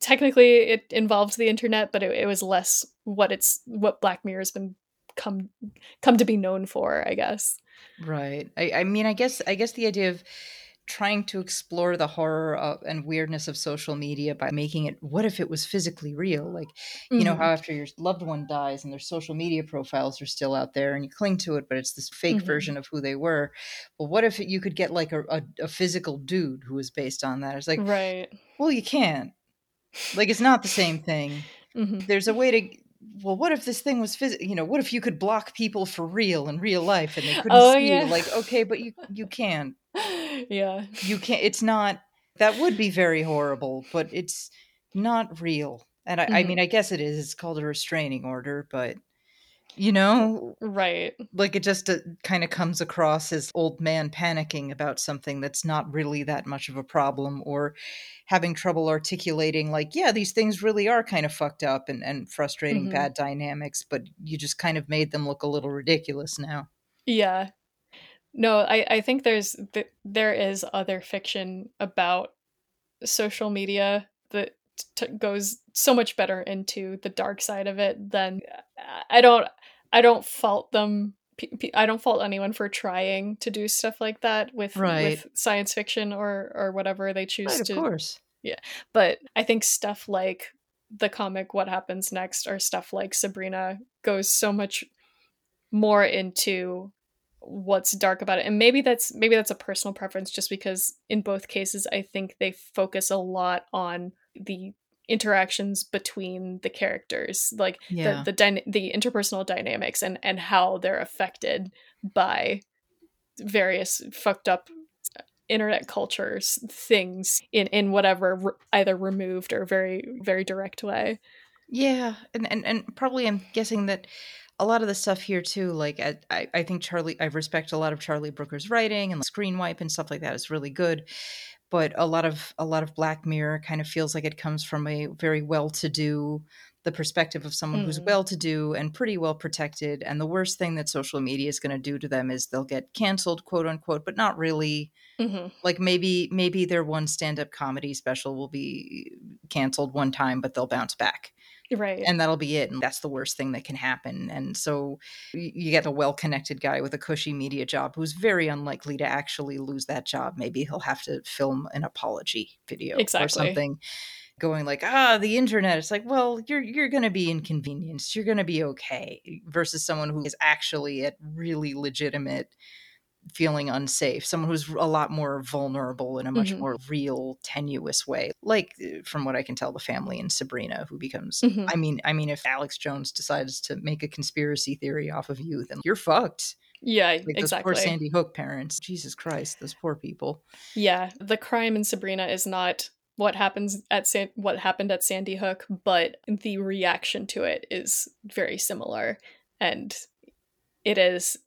technically it involved the internet, but it, it was less what it's what Black Mirror's been come come to be known for, I guess. Right. I, I mean, I guess I guess the idea of trying to explore the horror of, and weirdness of social media by making it what if it was physically real like you mm-hmm. know how after your loved one dies and their social media profiles are still out there and you cling to it but it's this fake mm-hmm. version of who they were well what if you could get like a, a, a physical dude who was based on that it's like right well you can't like it's not the same thing mm-hmm. there's a way to well, what if this thing was physical? You know, what if you could block people for real in real life and they couldn't oh, see yeah. you? Like, okay, but you you can't. Yeah, you can't. It's not. That would be very horrible, but it's not real. And I, mm-hmm. I mean, I guess it is. It's called a restraining order, but you know right like it just uh, kind of comes across as old man panicking about something that's not really that much of a problem or having trouble articulating like yeah these things really are kind of fucked up and, and frustrating mm-hmm. bad dynamics but you just kind of made them look a little ridiculous now yeah no i i think there's th- there is other fiction about social media that t- goes so much better into the dark side of it than I don't I don't fault them. I don't fault anyone for trying to do stuff like that with right. with science fiction or or whatever they choose right, to. Of course. Yeah, but I think stuff like the comic "What Happens Next" or stuff like Sabrina goes so much more into what's dark about it. And maybe that's maybe that's a personal preference just because in both cases i think they focus a lot on the interactions between the characters like yeah. the the, dyna- the interpersonal dynamics and and how they're affected by various fucked up internet cultures things in in whatever re- either removed or very very direct way. Yeah. And, and and probably i'm guessing that a lot of the stuff here too like I, I think charlie i respect a lot of charlie brooker's writing and Screenwipe and stuff like that is really good but a lot of a lot of Black Mirror kind of feels like it comes from a very well-to-do the perspective of someone mm. who's well-to-do and pretty well protected and the worst thing that social media is going to do to them is they'll get canceled quote unquote but not really mm-hmm. like maybe maybe their one stand-up comedy special will be canceled one time but they'll bounce back right. and that'll be it and that's the worst thing that can happen and so you get a well-connected guy with a cushy media job who's very unlikely to actually lose that job. Maybe he'll have to film an apology video exactly. or something going like ah the internet. It's like well you're you're going to be inconvenienced. You're going to be okay versus someone who is actually at really legitimate feeling unsafe, someone who's a lot more vulnerable in a much mm-hmm. more real, tenuous way. Like uh, from what I can tell, the family in Sabrina, who becomes mm-hmm. I mean, I mean, if Alex Jones decides to make a conspiracy theory off of you, then you're fucked. Yeah, like exactly. Those poor Sandy Hook parents. Jesus Christ, those poor people. Yeah, the crime in Sabrina is not what happens at San- what happened at Sandy Hook, but the reaction to it is very similar, and it is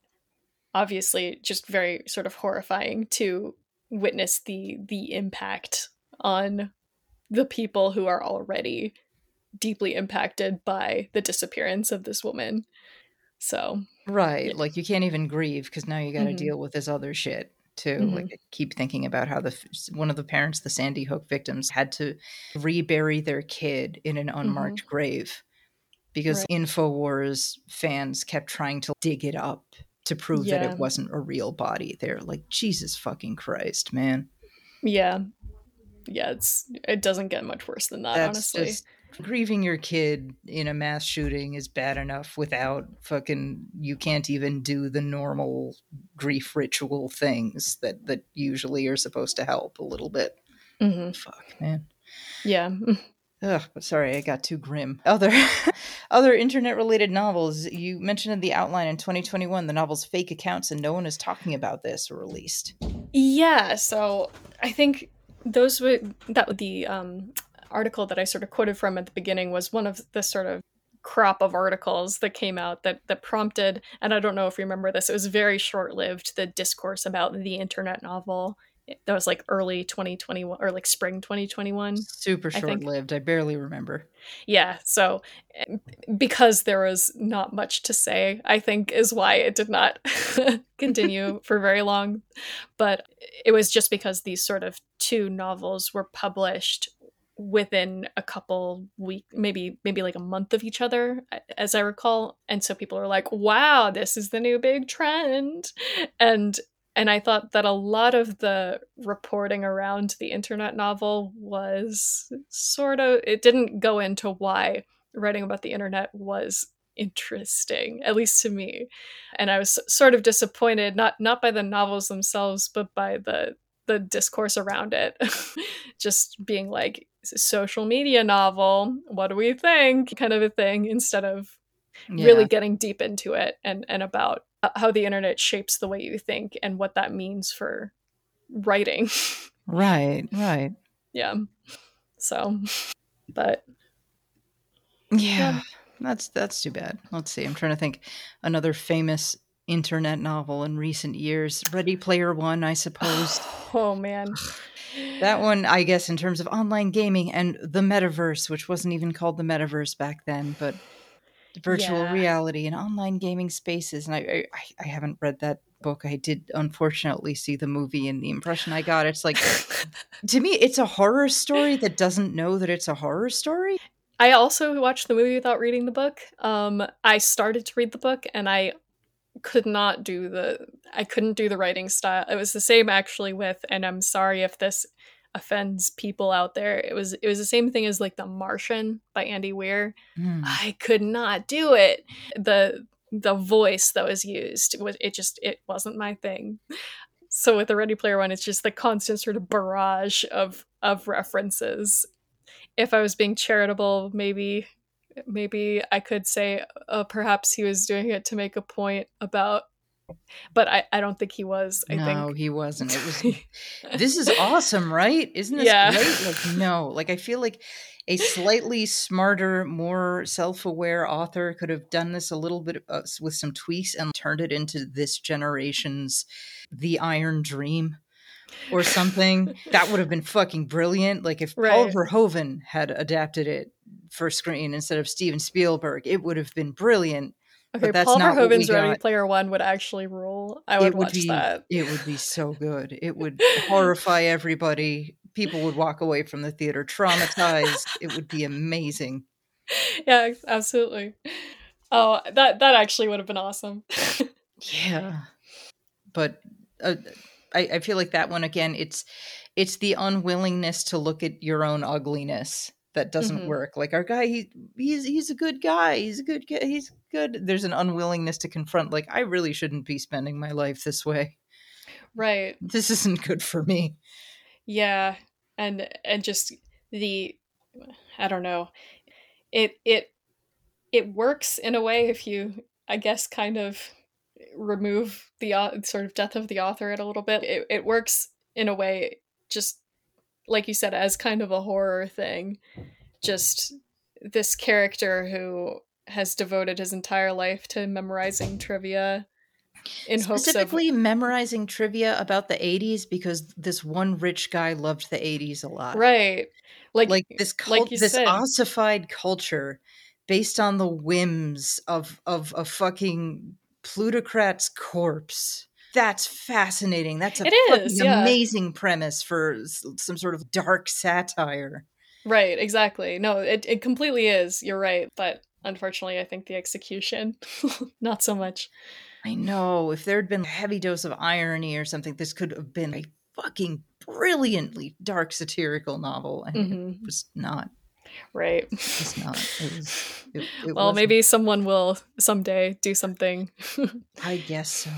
obviously just very sort of horrifying to witness the the impact on the people who are already deeply impacted by the disappearance of this woman. So, right, yeah. like you can't even grieve because now you got to mm-hmm. deal with this other shit too. Mm-hmm. Like I keep thinking about how the one of the parents, the Sandy Hook victims, had to rebury their kid in an unmarked mm-hmm. grave because right. Infowars fans kept trying to dig it up to prove yeah. that it wasn't a real body. They're like, Jesus fucking Christ, man. Yeah. Yeah, it's it doesn't get much worse than that, That's honestly. Just, grieving your kid in a mass shooting is bad enough without fucking you can't even do the normal grief ritual things that that usually are supposed to help a little bit. Mm-hmm. Fuck, man. Yeah. Ugh, but sorry, I got too grim. Other other internet related novels. You mentioned in the outline in 2021 the novel's fake accounts and no one is talking about this or released. Yeah, so I think those were that the um article that I sort of quoted from at the beginning was one of the sort of crop of articles that came out that that prompted and I don't know if you remember this it was very short-lived the discourse about the internet novel that was like early 2021 or like spring 2021 super short lived I, I, barely remember. Yeah so eh, because there was not much to say i think is why it did not continue for very long. But it was just because these sort of two novels were published within a couple week maybe maybe like a month of each other as i recall. And so people are like wow this is the new big trend. And and i thought that a lot of the reporting around the internet novel was sort of it didn't go into why writing about the internet was interesting at least to me. And i was sort of disappointed not not by the novels themselves but by the the discourse around it. Just being like social media novel what do we think? kind of a thing instead of yeah. really getting deep into it and and about Uh, how the internet shapes the way you think and what that means for writing right right yeah so but yeah, yeah that's that's too bad let's see i'm trying to think another famous internet novel in recent years. Ready Player One, I suppose. oh man. That one, I guess, in terms of online gaming and the metaverse, which wasn't even called the metaverse back then, but virtual yeah. reality and online gaming spaces. And I, I, I haven't read that book. I did unfortunately see the movie, and the impression I got, it's like, to me, it's a horror story that doesn't know that it's a horror story. I also watched the movie without reading the book. Um, I started to read the book, and I could not do the I couldn't do the writing style. It was the same actually with and I'm sorry if this offends people out there. It was it was the same thing as like The Martian by Andy Weir. Mm. I could not do it. The the voice that was used was it just it wasn't my thing. So with the Ready Player One, it's just the constant sort of barrage of of references. If I was being charitable, maybe maybe I could say uh, perhaps he was doing it to make a point about but I, I don't think he was. I no, think he wasn't. It was this is awesome, right? Isn't this yeah. great? Like no, like I feel like a slightly smarter, more self-aware author could have done this a little bit uh, with some tweaks and turned it into this generation's The Iron Dream or something. that would have been fucking brilliant. Like if right. Paul Verhoeven had adapted it for screen instead of Steven Spielberg, it would have been brilliant. Okay, Paul Verhoeven's Ready Player One would actually rule. I would, would watch be, that. It would be so good. It would horrify everybody. People would walk away from the theater traumatized. it would be amazing. Yeah, absolutely. Oh, that that actually would have been awesome. yeah, but uh, I, I feel like that one again. It's it's the unwillingness to look at your own ugliness that doesn't mm-hmm. work. Like our guy, he he's he's a good guy. He's a good guy. He's good. There's an unwillingness to confront. Like I really shouldn't be spending my life this way. Right. This isn't good for me. Yeah, and and just the I don't know. It it it works in a way if you I guess kind of remove the uh, sort of death of the author it a little bit. It it works in a way just like you said, as kind of a horror thing. Just this character who has devoted his entire life to memorizing trivia in specifically of... memorizing trivia about the 80s because this one rich guy loved the 80s a lot right like like this cult, like this said. ossified culture based on the whims of of a fucking plutocrat's corpse that's fascinating. That's a it is, yeah. amazing premise for some sort of dark satire. Right, exactly. No, it, it completely is. You're right. But unfortunately, I think the execution, not so much. I know. If there had been a heavy dose of irony or something, this could have been a fucking brilliantly dark satirical novel. And mm-hmm. it was not. Right. It's not. It was. It, it well, wasn't. maybe someone will someday do something. I guess so.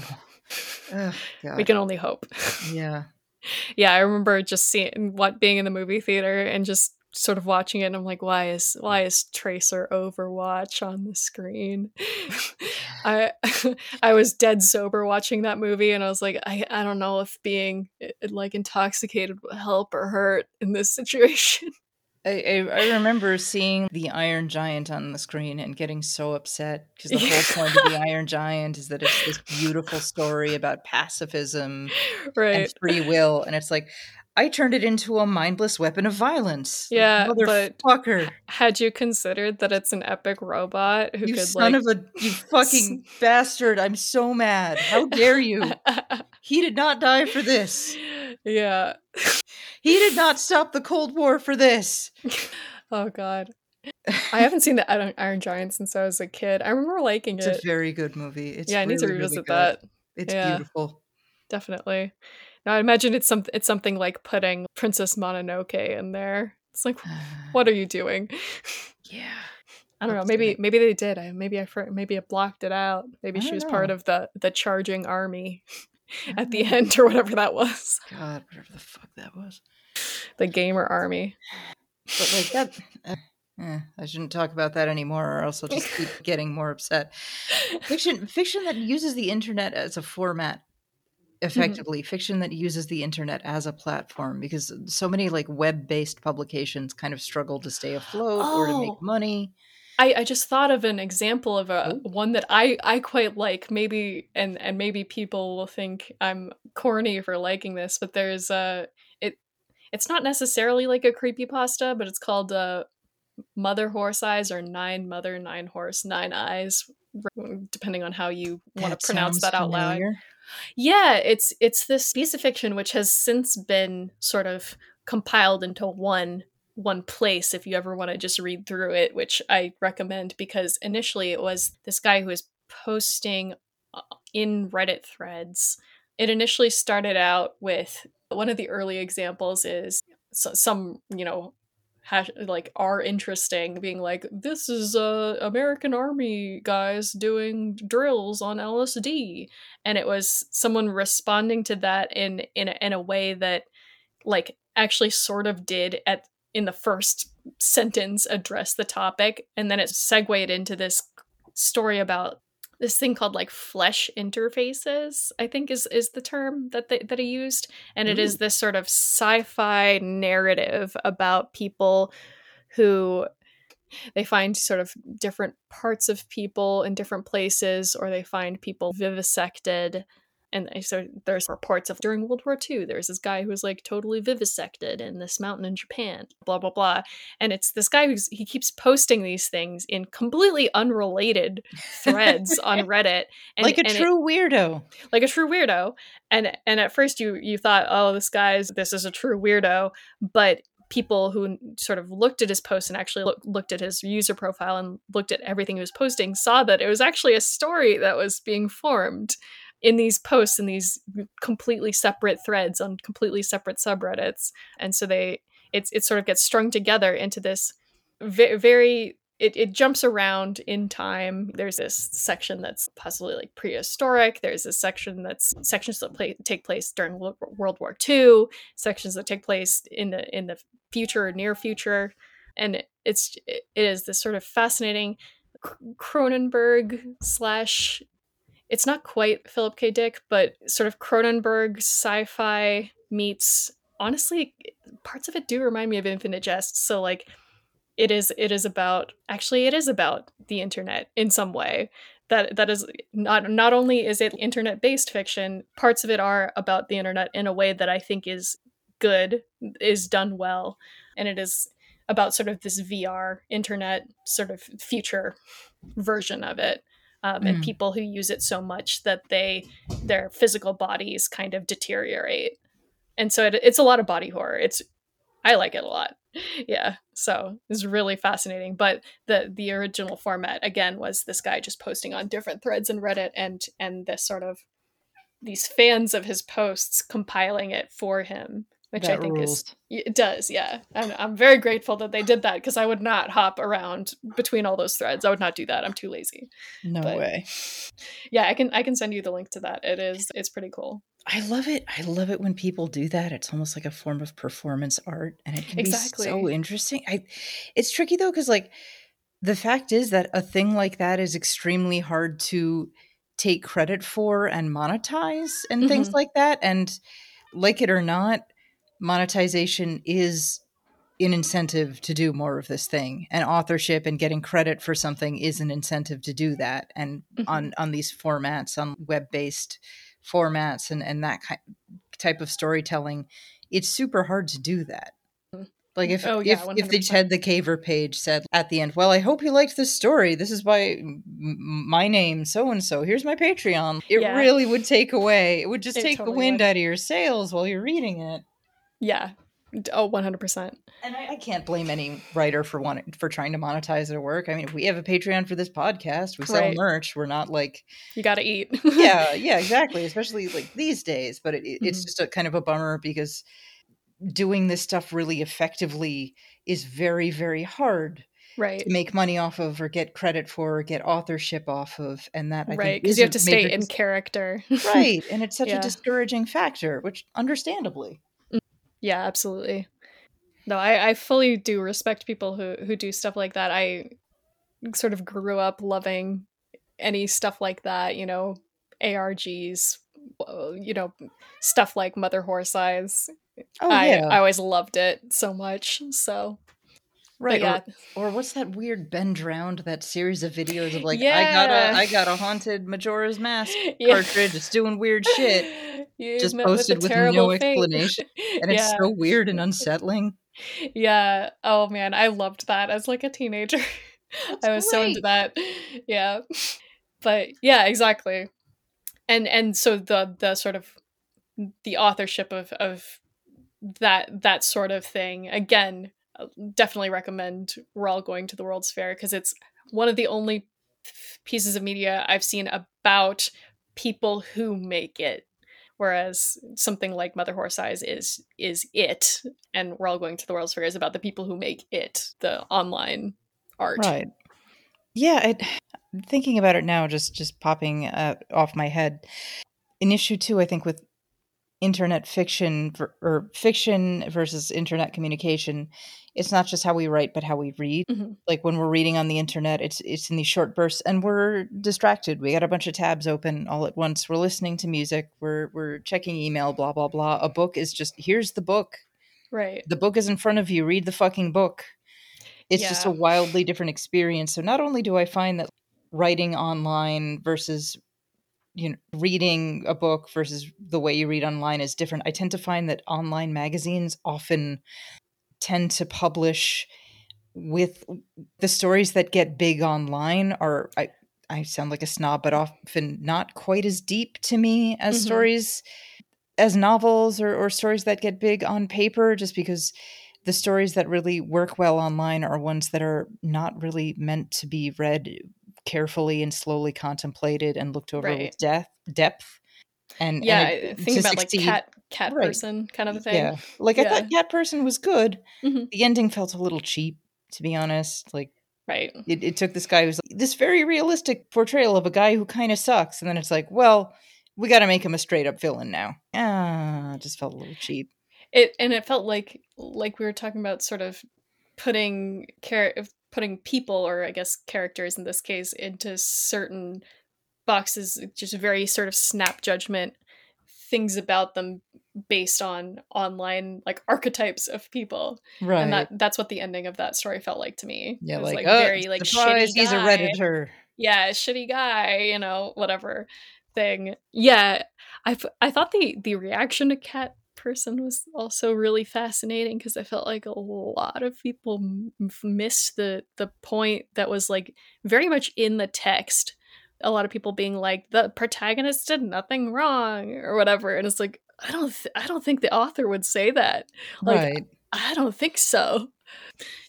Oh, we can only hope. Yeah. yeah, I remember just seeing what being in the movie theater and just sort of watching it and I'm like, why is why is Tracer Overwatch on the screen? I I was dead sober watching that movie and I was like, I, I don't know if being eh, like intoxicated will help or hurt in this situation. I, I, remember seeing the Iron Giant on the screen and getting so upset because the whole point of the Iron Giant is that it's this beautiful story about pacifism right. and free will, and it's like I turned it into a mindless weapon of violence. Yeah, motherfucker. had you considered that it's an epic robot who you could son like of a you fucking bastard? I'm so mad. How dare you? he did not die for this. Yeah. he did not stop the Cold War for this. oh god. I haven't seen the Iron Giant since I was a kid. I remember liking it's it. It's a very good movie. It's yeah, I really, need to revisit really that. It's yeah, beautiful. Definitely. Now I imagine it's some it's something like putting Princess Mononoke in there. It's like, what are you doing? Yeah. I don't know. Maybe maybe they did. I maybe I maybe I blocked it out. Maybe she was know. part of the the charging army at the end or whatever that was. God, whatever the fuck that was. The gamer army. But like that. Uh, eh, I shouldn't talk about that anymore, or else I'll just keep getting more upset. Fiction, fiction that uses the internet as a format effectively, mm-hmm. fiction that uses the internet as a platform, because so many like web-based publications kind of struggle to stay afloat oh. or to make money. I, I just thought of an example of a oh. one that I, I quite like. Maybe and and maybe people will think I'm corny for liking this, but there's a it it's not necessarily like a creepy pasta, but it's called uh, Mother Horse Eyes or Nine Mother Nine Horse Nine Eyes, depending on how you want to pronounce that out familiar. loud. Yeah, it's it's this piece of fiction which has since been sort of compiled into one one place if you ever want to just read through it, which I recommend because initially it was this guy who was posting uh, in Reddit threads. It initially started out with one of the early examples is some, you know, hash, like are interesting being like this is uh American army guys doing drills on LSD and it was someone responding to that in in a, in a way that like actually sort of did at in the first sentence address the topic and then it segued into this story about this thing called like flesh interfaces i think is is the term that they, that he used. And it is mm-hmm. this sort of sci-fi narrative about people who they find sort of different parts of people in different places or they find people vivisected and so there's reports of during World War II, there's this guy who was like totally vivisected in this mountain in Japan, blah blah blah. And it's this guy who's he keeps posting these things in completely unrelated threads on Reddit, and, like a true it, weirdo, like a true weirdo. And and at first you you thought, oh, this guy's this is a true weirdo, but people who sort of looked at his post and actually look, looked at his user profile and looked at everything he was posting saw that it was actually a story that was being formed in these posts in these completely separate threads on completely separate subreddits. And so they it's it sort of gets strung together into this very, very it, it jumps around in time. There's this section that's possibly like prehistoric. There's this section that's sections that play, take place during world war ii sections that take place in the in the future or near future. And it's it is this sort of fascinating cronenberg slash it's not quite Philip K. Dick, but sort of Cronenberg sci-fi meets honestly parts of it do remind me of Infinite Jest. So like it is it is about actually it is about the internet in some way. That that is not not only is it internet based fiction, parts of it are about the internet in a way that I think is good, is done well, and it is about sort of this VR internet sort of future version of it um, mm. and people who use it so much that they their physical bodies kind of deteriorate. And so it, it's a lot of body horror. It's i like it a lot. Yeah so it's really fascinating. But the the original format again was this guy just posting on different threads in reddit and and this sort of these fans of his posts compiling it for him which that I think rules. is it does, yeah. I'm I'm very grateful that they did that because I would not hop around between all those threads. I would not do that. I'm too lazy. No but, way. Yeah, I can I can send you the link to that. It is it's pretty cool. I love it. I love it when people do that. It's almost like a form of performance art, and it can exactly. be so interesting. I, it's tricky though because like the fact is that a thing like that is extremely hard to take credit for and monetize and mm-hmm. things like that. And like it or not, monetization is an incentive to do more of this thing and authorship and getting credit for something is an incentive to do that and mm-hmm. on on these formats on web-based formats and and that kind, type of storytelling it's super hard to do that Like if Oh, yeah, if if the 100%. Ted the Caver page said at the end, "Well, I hope you liked this story. This is by my name, so and so. Here's my Patreon." It Yeah. really would take away. It would just It take the wind would. out of your sails while you're reading it. Yeah. Oh, 100%. And I, I can't blame any writer for wanting for trying to monetize their work. I mean, if we have a Patreon for this podcast. We sell Right. merch. We're not like You got to eat. yeah, yeah, exactly. Especially like these days. But it, it- it's Mhm. just a kind of a bummer because doing this stuff really effectively is very, very hard right. to make money off of or get credit for or get authorship off of. And that I Right. think Because you have to stay in dis- character. right. And it's such Yeah. a discouraging factor, which understandably. Yeah, absolutely. No, I, I fully do respect people who, who do stuff like that. I sort of grew up loving any stuff like that, you know, ARGs, you know, stuff like Mother Horse Eyes. Oh I, yeah. I always loved it so much. So, right. but yeah, Or, or what's that weird Ben Drowned, that series of videos of like I got a I got a haunted Majora's Mask Yeah. cartridge. It's doing weird shit. You Just met with posted with no fate. explanation. And it's so weird and unsettling. Yeah. Oh man, I loved that as like a teenager. That's I was so into that. Yeah. But yeah, exactly. And and so the the sort of the authorship of of that that sort of thing again definitely recommend we're all going to the world's fair because it's one of the only pieces of media i've seen about people who make it whereas something like mother horse eyes is is it and we're all going to the world's fair is about the people who make it the online art Right. Yeah, it, thinking about it now, just just popping uh, off my head. In issue two, I think with internet fiction or fiction versus internet communication, it's not just how we write, but how we read. Mhm. Like when we're reading on the internet, it's it's in these short bursts, and we're distracted. We got a bunch of tabs open all at once. We're listening to music. We're we're checking email. Blah blah blah. A book is just here's the book. right The book is in front of you. Read the fucking book. It's just a wildly different experience. So not only do I find that writing online versus you know reading a book versus the way you read online is different. I tend to find that online magazines often tend to publish with the stories that get big online are I I sound like a snob, but often not quite as deep to me as Mhm. stories as novels or, or stories that get big on paper, just because the stories that really work well online are ones that are not really meant to be read carefully and slowly contemplated and looked over Right. with depth depth. And yeah and think about like cat cat Right. person kind of a thing yeah, like I thought Cat Person was good. Mhm. The ending felt a little cheap, to be honest. Like right it, it took this guy who's like, this very realistic portrayal of a guy who kind of sucks, and then it's like, well, we got to make him a straight up villain now. Ah, just felt a little cheap. it and it felt like like we were talking about sort of putting char- putting people or i guess characters in this case into certain boxes just very sort of snap judgment things about them based on online like archetypes of people Right. and that that's what the ending of that story felt like to me yeah, It was, like, oh, very like surprise, he's a redditor. yeah shitty guy you know whatever thing yeah i i thought the the reaction to cat person was also really fascinating because i felt like a lot of people m- missed the the point that was like very much in the text a lot of people being like the protagonist did nothing wrong or whatever and it's like i don't th- i don't think the author would say that like right. i don't think so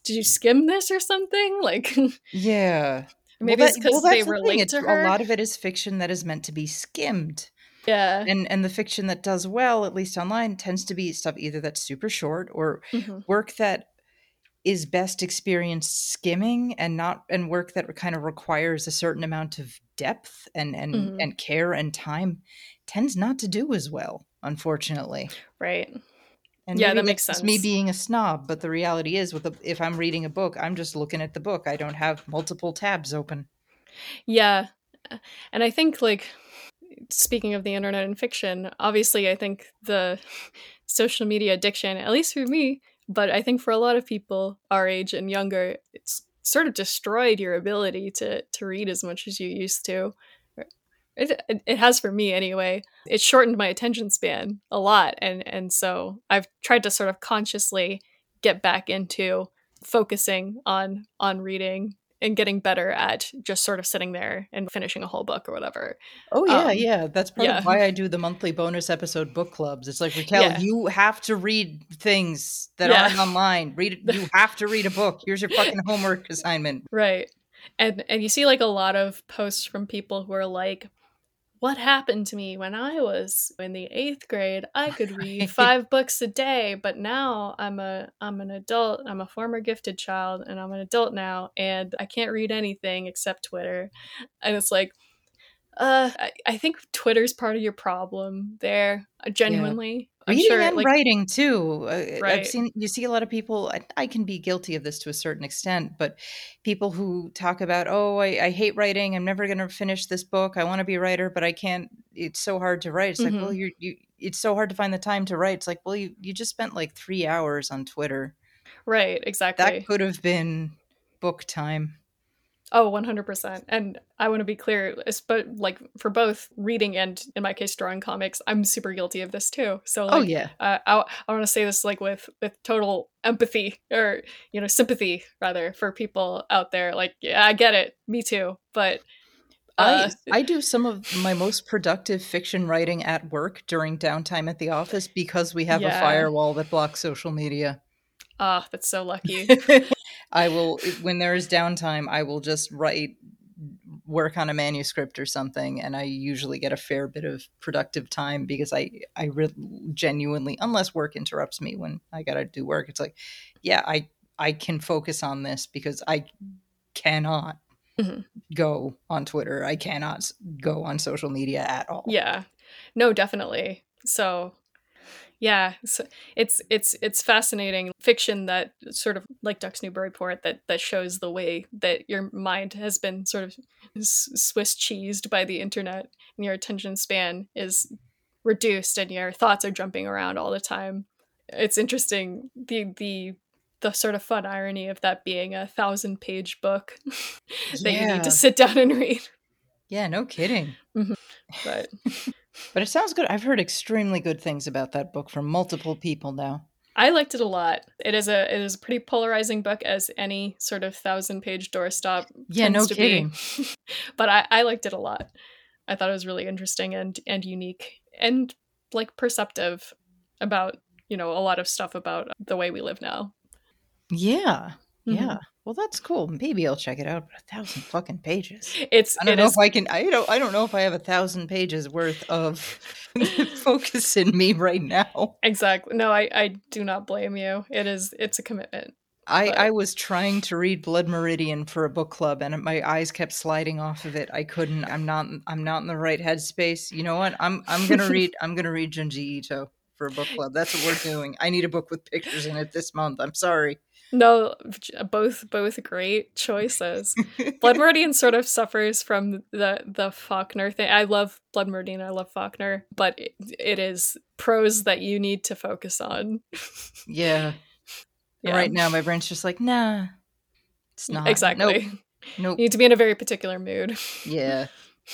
did you skim this or something like Yeah. maybe well, it's because well, they the thing, relate it's- to her A lot of it is fiction that is meant to be skimmed. Yeah And and the fiction that does well, at least online, tends to be stuff either that's super short or Mhm. work that is best experienced skimming and not and work that kind of requires a certain amount of depth and and Mhm. and care and time tends not to do as well unfortunately right and Yeah, that makes just me being a snob but the reality is with the, if i'm reading a book i'm just looking at the book i don't have multiple tabs open Yeah. And I think like speaking of the internet and fiction, obviously I think the social media addiction, at least for me, but I think for a lot of people our age and younger, it's sort of destroyed your ability to to read as much as you used to. It, it, has for me anyway. It shortened my attention span a lot and and so I've tried to sort of consciously get back into focusing on on reading and getting better at just sort of sitting there and finishing a whole book or whatever. Oh yeah, um, yeah. That's part yeah. of why I do the monthly bonus episode book clubs. It's like Raquel, yeah. you have to read things that yeah. aren't online. Read you have to read a book. Here's your fucking homework assignment. Right. And and you see like a lot of posts from people who are like, what happened to me when I was in the eighth grade? I could read five books a day, but now I'm a I'm an adult. I'm a former gifted child, and I'm an adult now, and I can't read anything except Twitter. And it's like, uh, I, I think Twitter's part of your problem there. Uh, genuinely, reading sure, and like, writing too. Uh, right. I've seen you see a lot of people. I, I, can be guilty of this to a certain extent, but people who talk about, oh, I, I hate writing. I'm never going to finish this book. I want to be a writer, but I can't. It's so hard to write. It's mm-hmm. like, well, you you. It's so hard to find the time to write. It's like, well, you you just spent like three hours on Twitter. Right. Exactly. That could have been book time. Oh, 100%. And I want to be clear, but like for both reading and in my case drawing comics, I'm super guilty of this too. So oh, like, oh yeah. Uh, I I want to say this like with with total empathy or you know sympathy rather for people out there like yeah, I get it. Me too. But uh, I, I do some of my most productive fiction writing at work during downtime at the office because we have yeah. a firewall that blocks social media. Ah, oh, that's so lucky. I will when there is downtime, I will just write work on a manuscript or something and I usually get a fair bit of productive time because I I re- genuinely unless work interrupts me when I got to do work it's like yeah, I I can focus on this because I cannot mm-hmm. go on Twitter. I cannot go on social media at all. Yeah. No, definitely. So yeah, so it's it's it's fascinating fiction that sort of like Ducks Newburyport that that shows the way that your mind has been sort of Swiss cheesed by the internet, and your attention span is reduced, and your thoughts are jumping around all the time. It's interesting the the the sort of fun irony of that being a thousand page book that yeah. you need to sit down and read. Yeah, no kidding. Mm-hmm. But but it sounds good. I've heard extremely good things about that book from multiple people now. I liked it a lot. It is a it is a pretty polarizing book as any sort of thousand page doorstop. Yeah, no kidding. but I, I liked it a lot. I thought it was really interesting and and unique and like perceptive about you know a lot of stuff about the way we live now. Yeah, mm-hmm. Well, that's cool. Maybe I'll check it out. But a thousand fucking pages. It's. I don't know is... if I can. I don't. I don't know if I have a thousand pages worth of focus in me right now. Exactly. No, I. I do not blame you. It is. It's a commitment. I, but... I was trying to read Blood Meridian for a book club, and my eyes kept sliding off of it. I couldn't. I'm not. I'm not in the right headspace. You know what? I'm. I'm gonna read. I'm gonna read Junji Ito for a book club. That's what we're doing. I need a book with pictures in it this month. I'm sorry. No, both both great choices. Blood Meridian sort of suffers from the the Faulkner thing. I love Blood Meridian. I love Faulkner, but it, it is prose that you need to focus on. yeah. yeah. Right now, my brain's just like, nah, it's not exactly. Nope. nope. You need to be in a very particular mood. yeah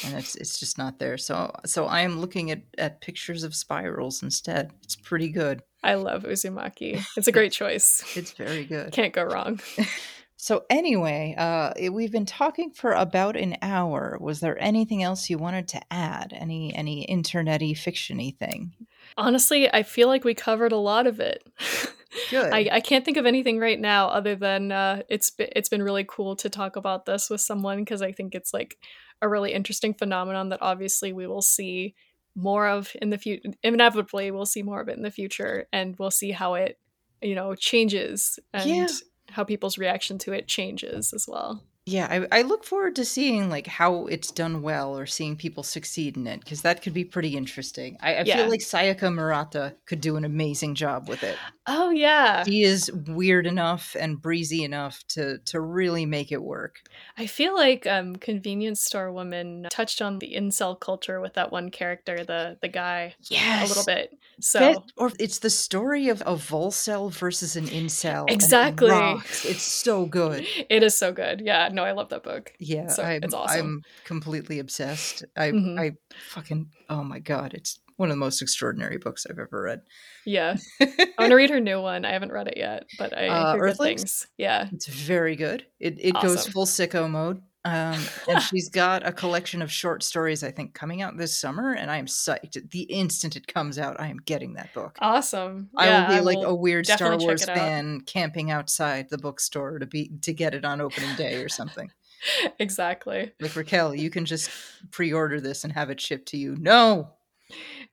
and it's it's just not there. So so I am looking at at pictures of spirals instead. It's pretty good. I love Uzumaki. It's a great choice. it's very good. Can't go wrong. so anyway, uh, we've been talking for about an hour. Was there anything else you wanted to add? Any any internety fictiony thing? Honestly, I feel like we covered a lot of it. Good. I, I can't think of anything right now other than uh, it's been, it's been really cool to talk about this with someone because I think it's like a really interesting phenomenon that obviously we will see more of in the future inevitably we'll see more of it in the future and we'll see how it you know changes and yeah. how people's reaction to it changes as well yeah I, I, look forward to seeing like how it's done well or seeing people succeed in it because that could be pretty interesting. I, I yeah. feel like sayaka murata could do an amazing job with it. Oh yeah. He is weird enough and breezy enough to to really make it work. I feel like um convenience store woman touched on the incel culture with that one character the the guy yeah a little bit. So that, or it's the story of a volcel versus an incel exactly. it it's so good. It is so good. Yeah no, I love that book. Yeah, so, I'm, it's awesome. I'm completely obsessed. I, mm-hmm. I fucking, oh my god, it's one of the most extraordinary books I've ever read. Yeah, I want to read her new one. I haven't read it yet, but I Uh, hear good things. Yeah, It's very good. It it goes full sicko mode. Um, and she's got a collection of short stories, I think, coming out this summer, and I am psyched. The instant it comes out, I am getting that book. awesome. I Yeah, will be like will a weird Star Wars it out. fan camping outside the bookstore to be to get it on opening day or something. exactly. Like Raquel, you can just pre-order this and have it shipped to you. No,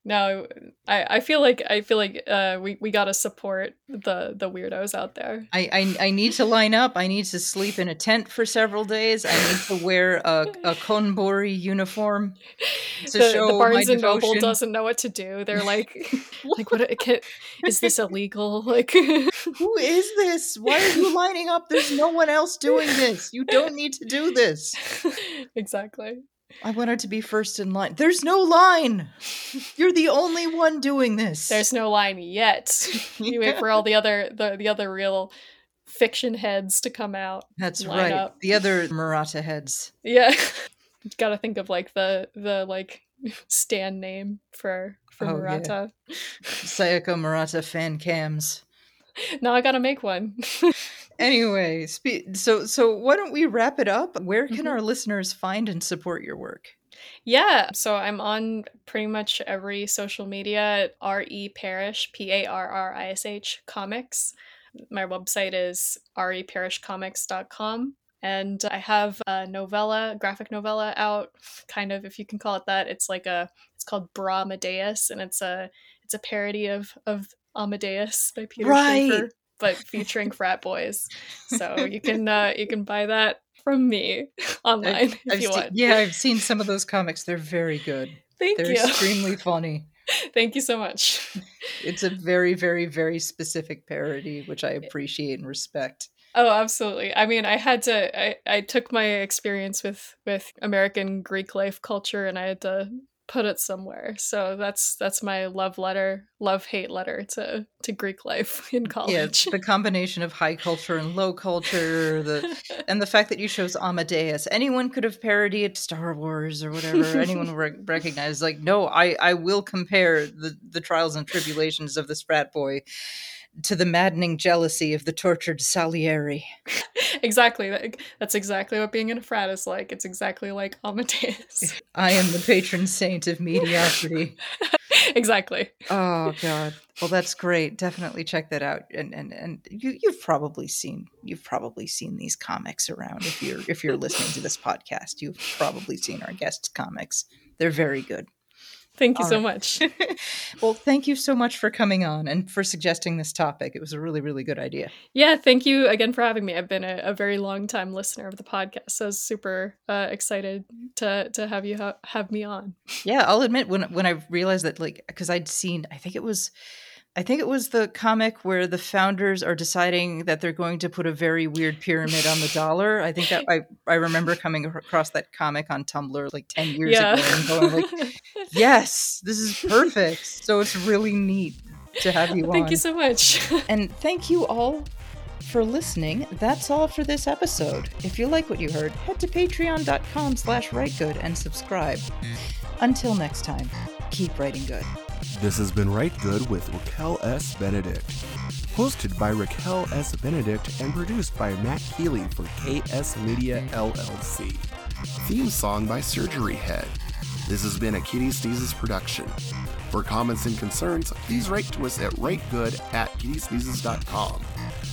No, I, I feel like I feel like uh, we, we gotta support the the weirdos out there. I, I I need to line up. I need to sleep in a tent for several days. I need to wear a, a konbini uniform to The, show the Barnes my and Noble devotion. doesn't know what to do. They're like, like what? Can, is this illegal? Like, Who is this? Why are you lining up? There's no one else doing this. You don't need to do this. exactly. I wanted to be first in line. There's no line. You're the only one doing this. There's no line yet. you wait for all the other the, the other real fiction heads to come out. That's right. up. The other Murata heads. Yeah. gotta think of like the the like stand name for for Oh, yeah. Murata. Sayaka Murata fan cams. Now I gotta make one. Anyway, spe- so so why don't we wrap it up? Where can Mhm. our listeners find and support your work? yeah. So I'm on pretty much every social media R.E. Parrish, P A R R I S H comics. My website is reparrishcomics.com. And I have a novella, graphic novella out, kind of if you can call it that. It's like a it's called Bra Amadeus, and it's a it's a parody of of Amadeus by Peter Right. Shaffer, but featuring frat boys. So you can uh, you can buy that from me online if I've you want. yeah, I've seen some of those comics. They're very good. Thank They're you. extremely funny. Thank you so much. It's a very, very, very specific parody, which I appreciate and respect. Oh, absolutely. I mean, I had to. I, I took my experience with with American Greek life culture, and I had to put it somewhere. So that's that's my love letter, love hate letter to to Greek life in college. Yeah, college. the combination of high culture and low culture, the and the fact that you chose Amadeus. Anyone could have parodied Star Wars or whatever. Anyone would rec- recognize. Like, no, I I will compare the the trials and tribulations of this frat boy to the maddening jealousy of the tortured Salieri. exactly. That, that's exactly what being in a frat is like. It's exactly like Amadeus. I am the patron saint of mediocrity. exactly. Oh god. Well, that's great. Definitely check that out. And and and you you've probably seen you've probably seen these comics around if you're if you're listening to this podcast. You've probably seen our guests' comics. They're very good. Thank you All so right. much. Well, thank you so much for coming on and for suggesting this topic. It was a really really good idea. Yeah, thank you again for having me. I've been a, a very long time listener of the podcast, so I was super uh, excited to to have you ha- have me on. Yeah, I'll admit when when I realized that like because I'd seen I think it was I think it was the comic where the founders are deciding that they're going to put a very weird pyramid on the dollar. I think that I I remember coming across that comic on Tumblr like 10 years yeah. ago and going like, "Yes, this is perfect." So it's really neat to have you Thank on. Thank you so much. And thank you all for listening. That's all for this episode. If you like what you heard, head to patreon.com slash ritegud and subscribe. Until next time, keep writing good. This has been Rite Gud with Raquel S. Benedict. Hosted by Raquel S. Benedict and produced by Matt Keeley for KS Media LLC. Theme song by Surgery Head. This has been a Kitty Sneezes production. For comments and concerns, please write to us at ritegud at kittysneezes.com.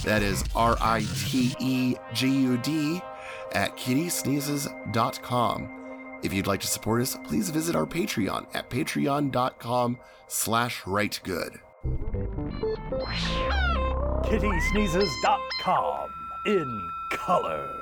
That is R I T E G U D at kittysneezes.com. If you'd like to support us, please visit our Patreon at patreon.com slash ritegud. kittysneezes.com in color.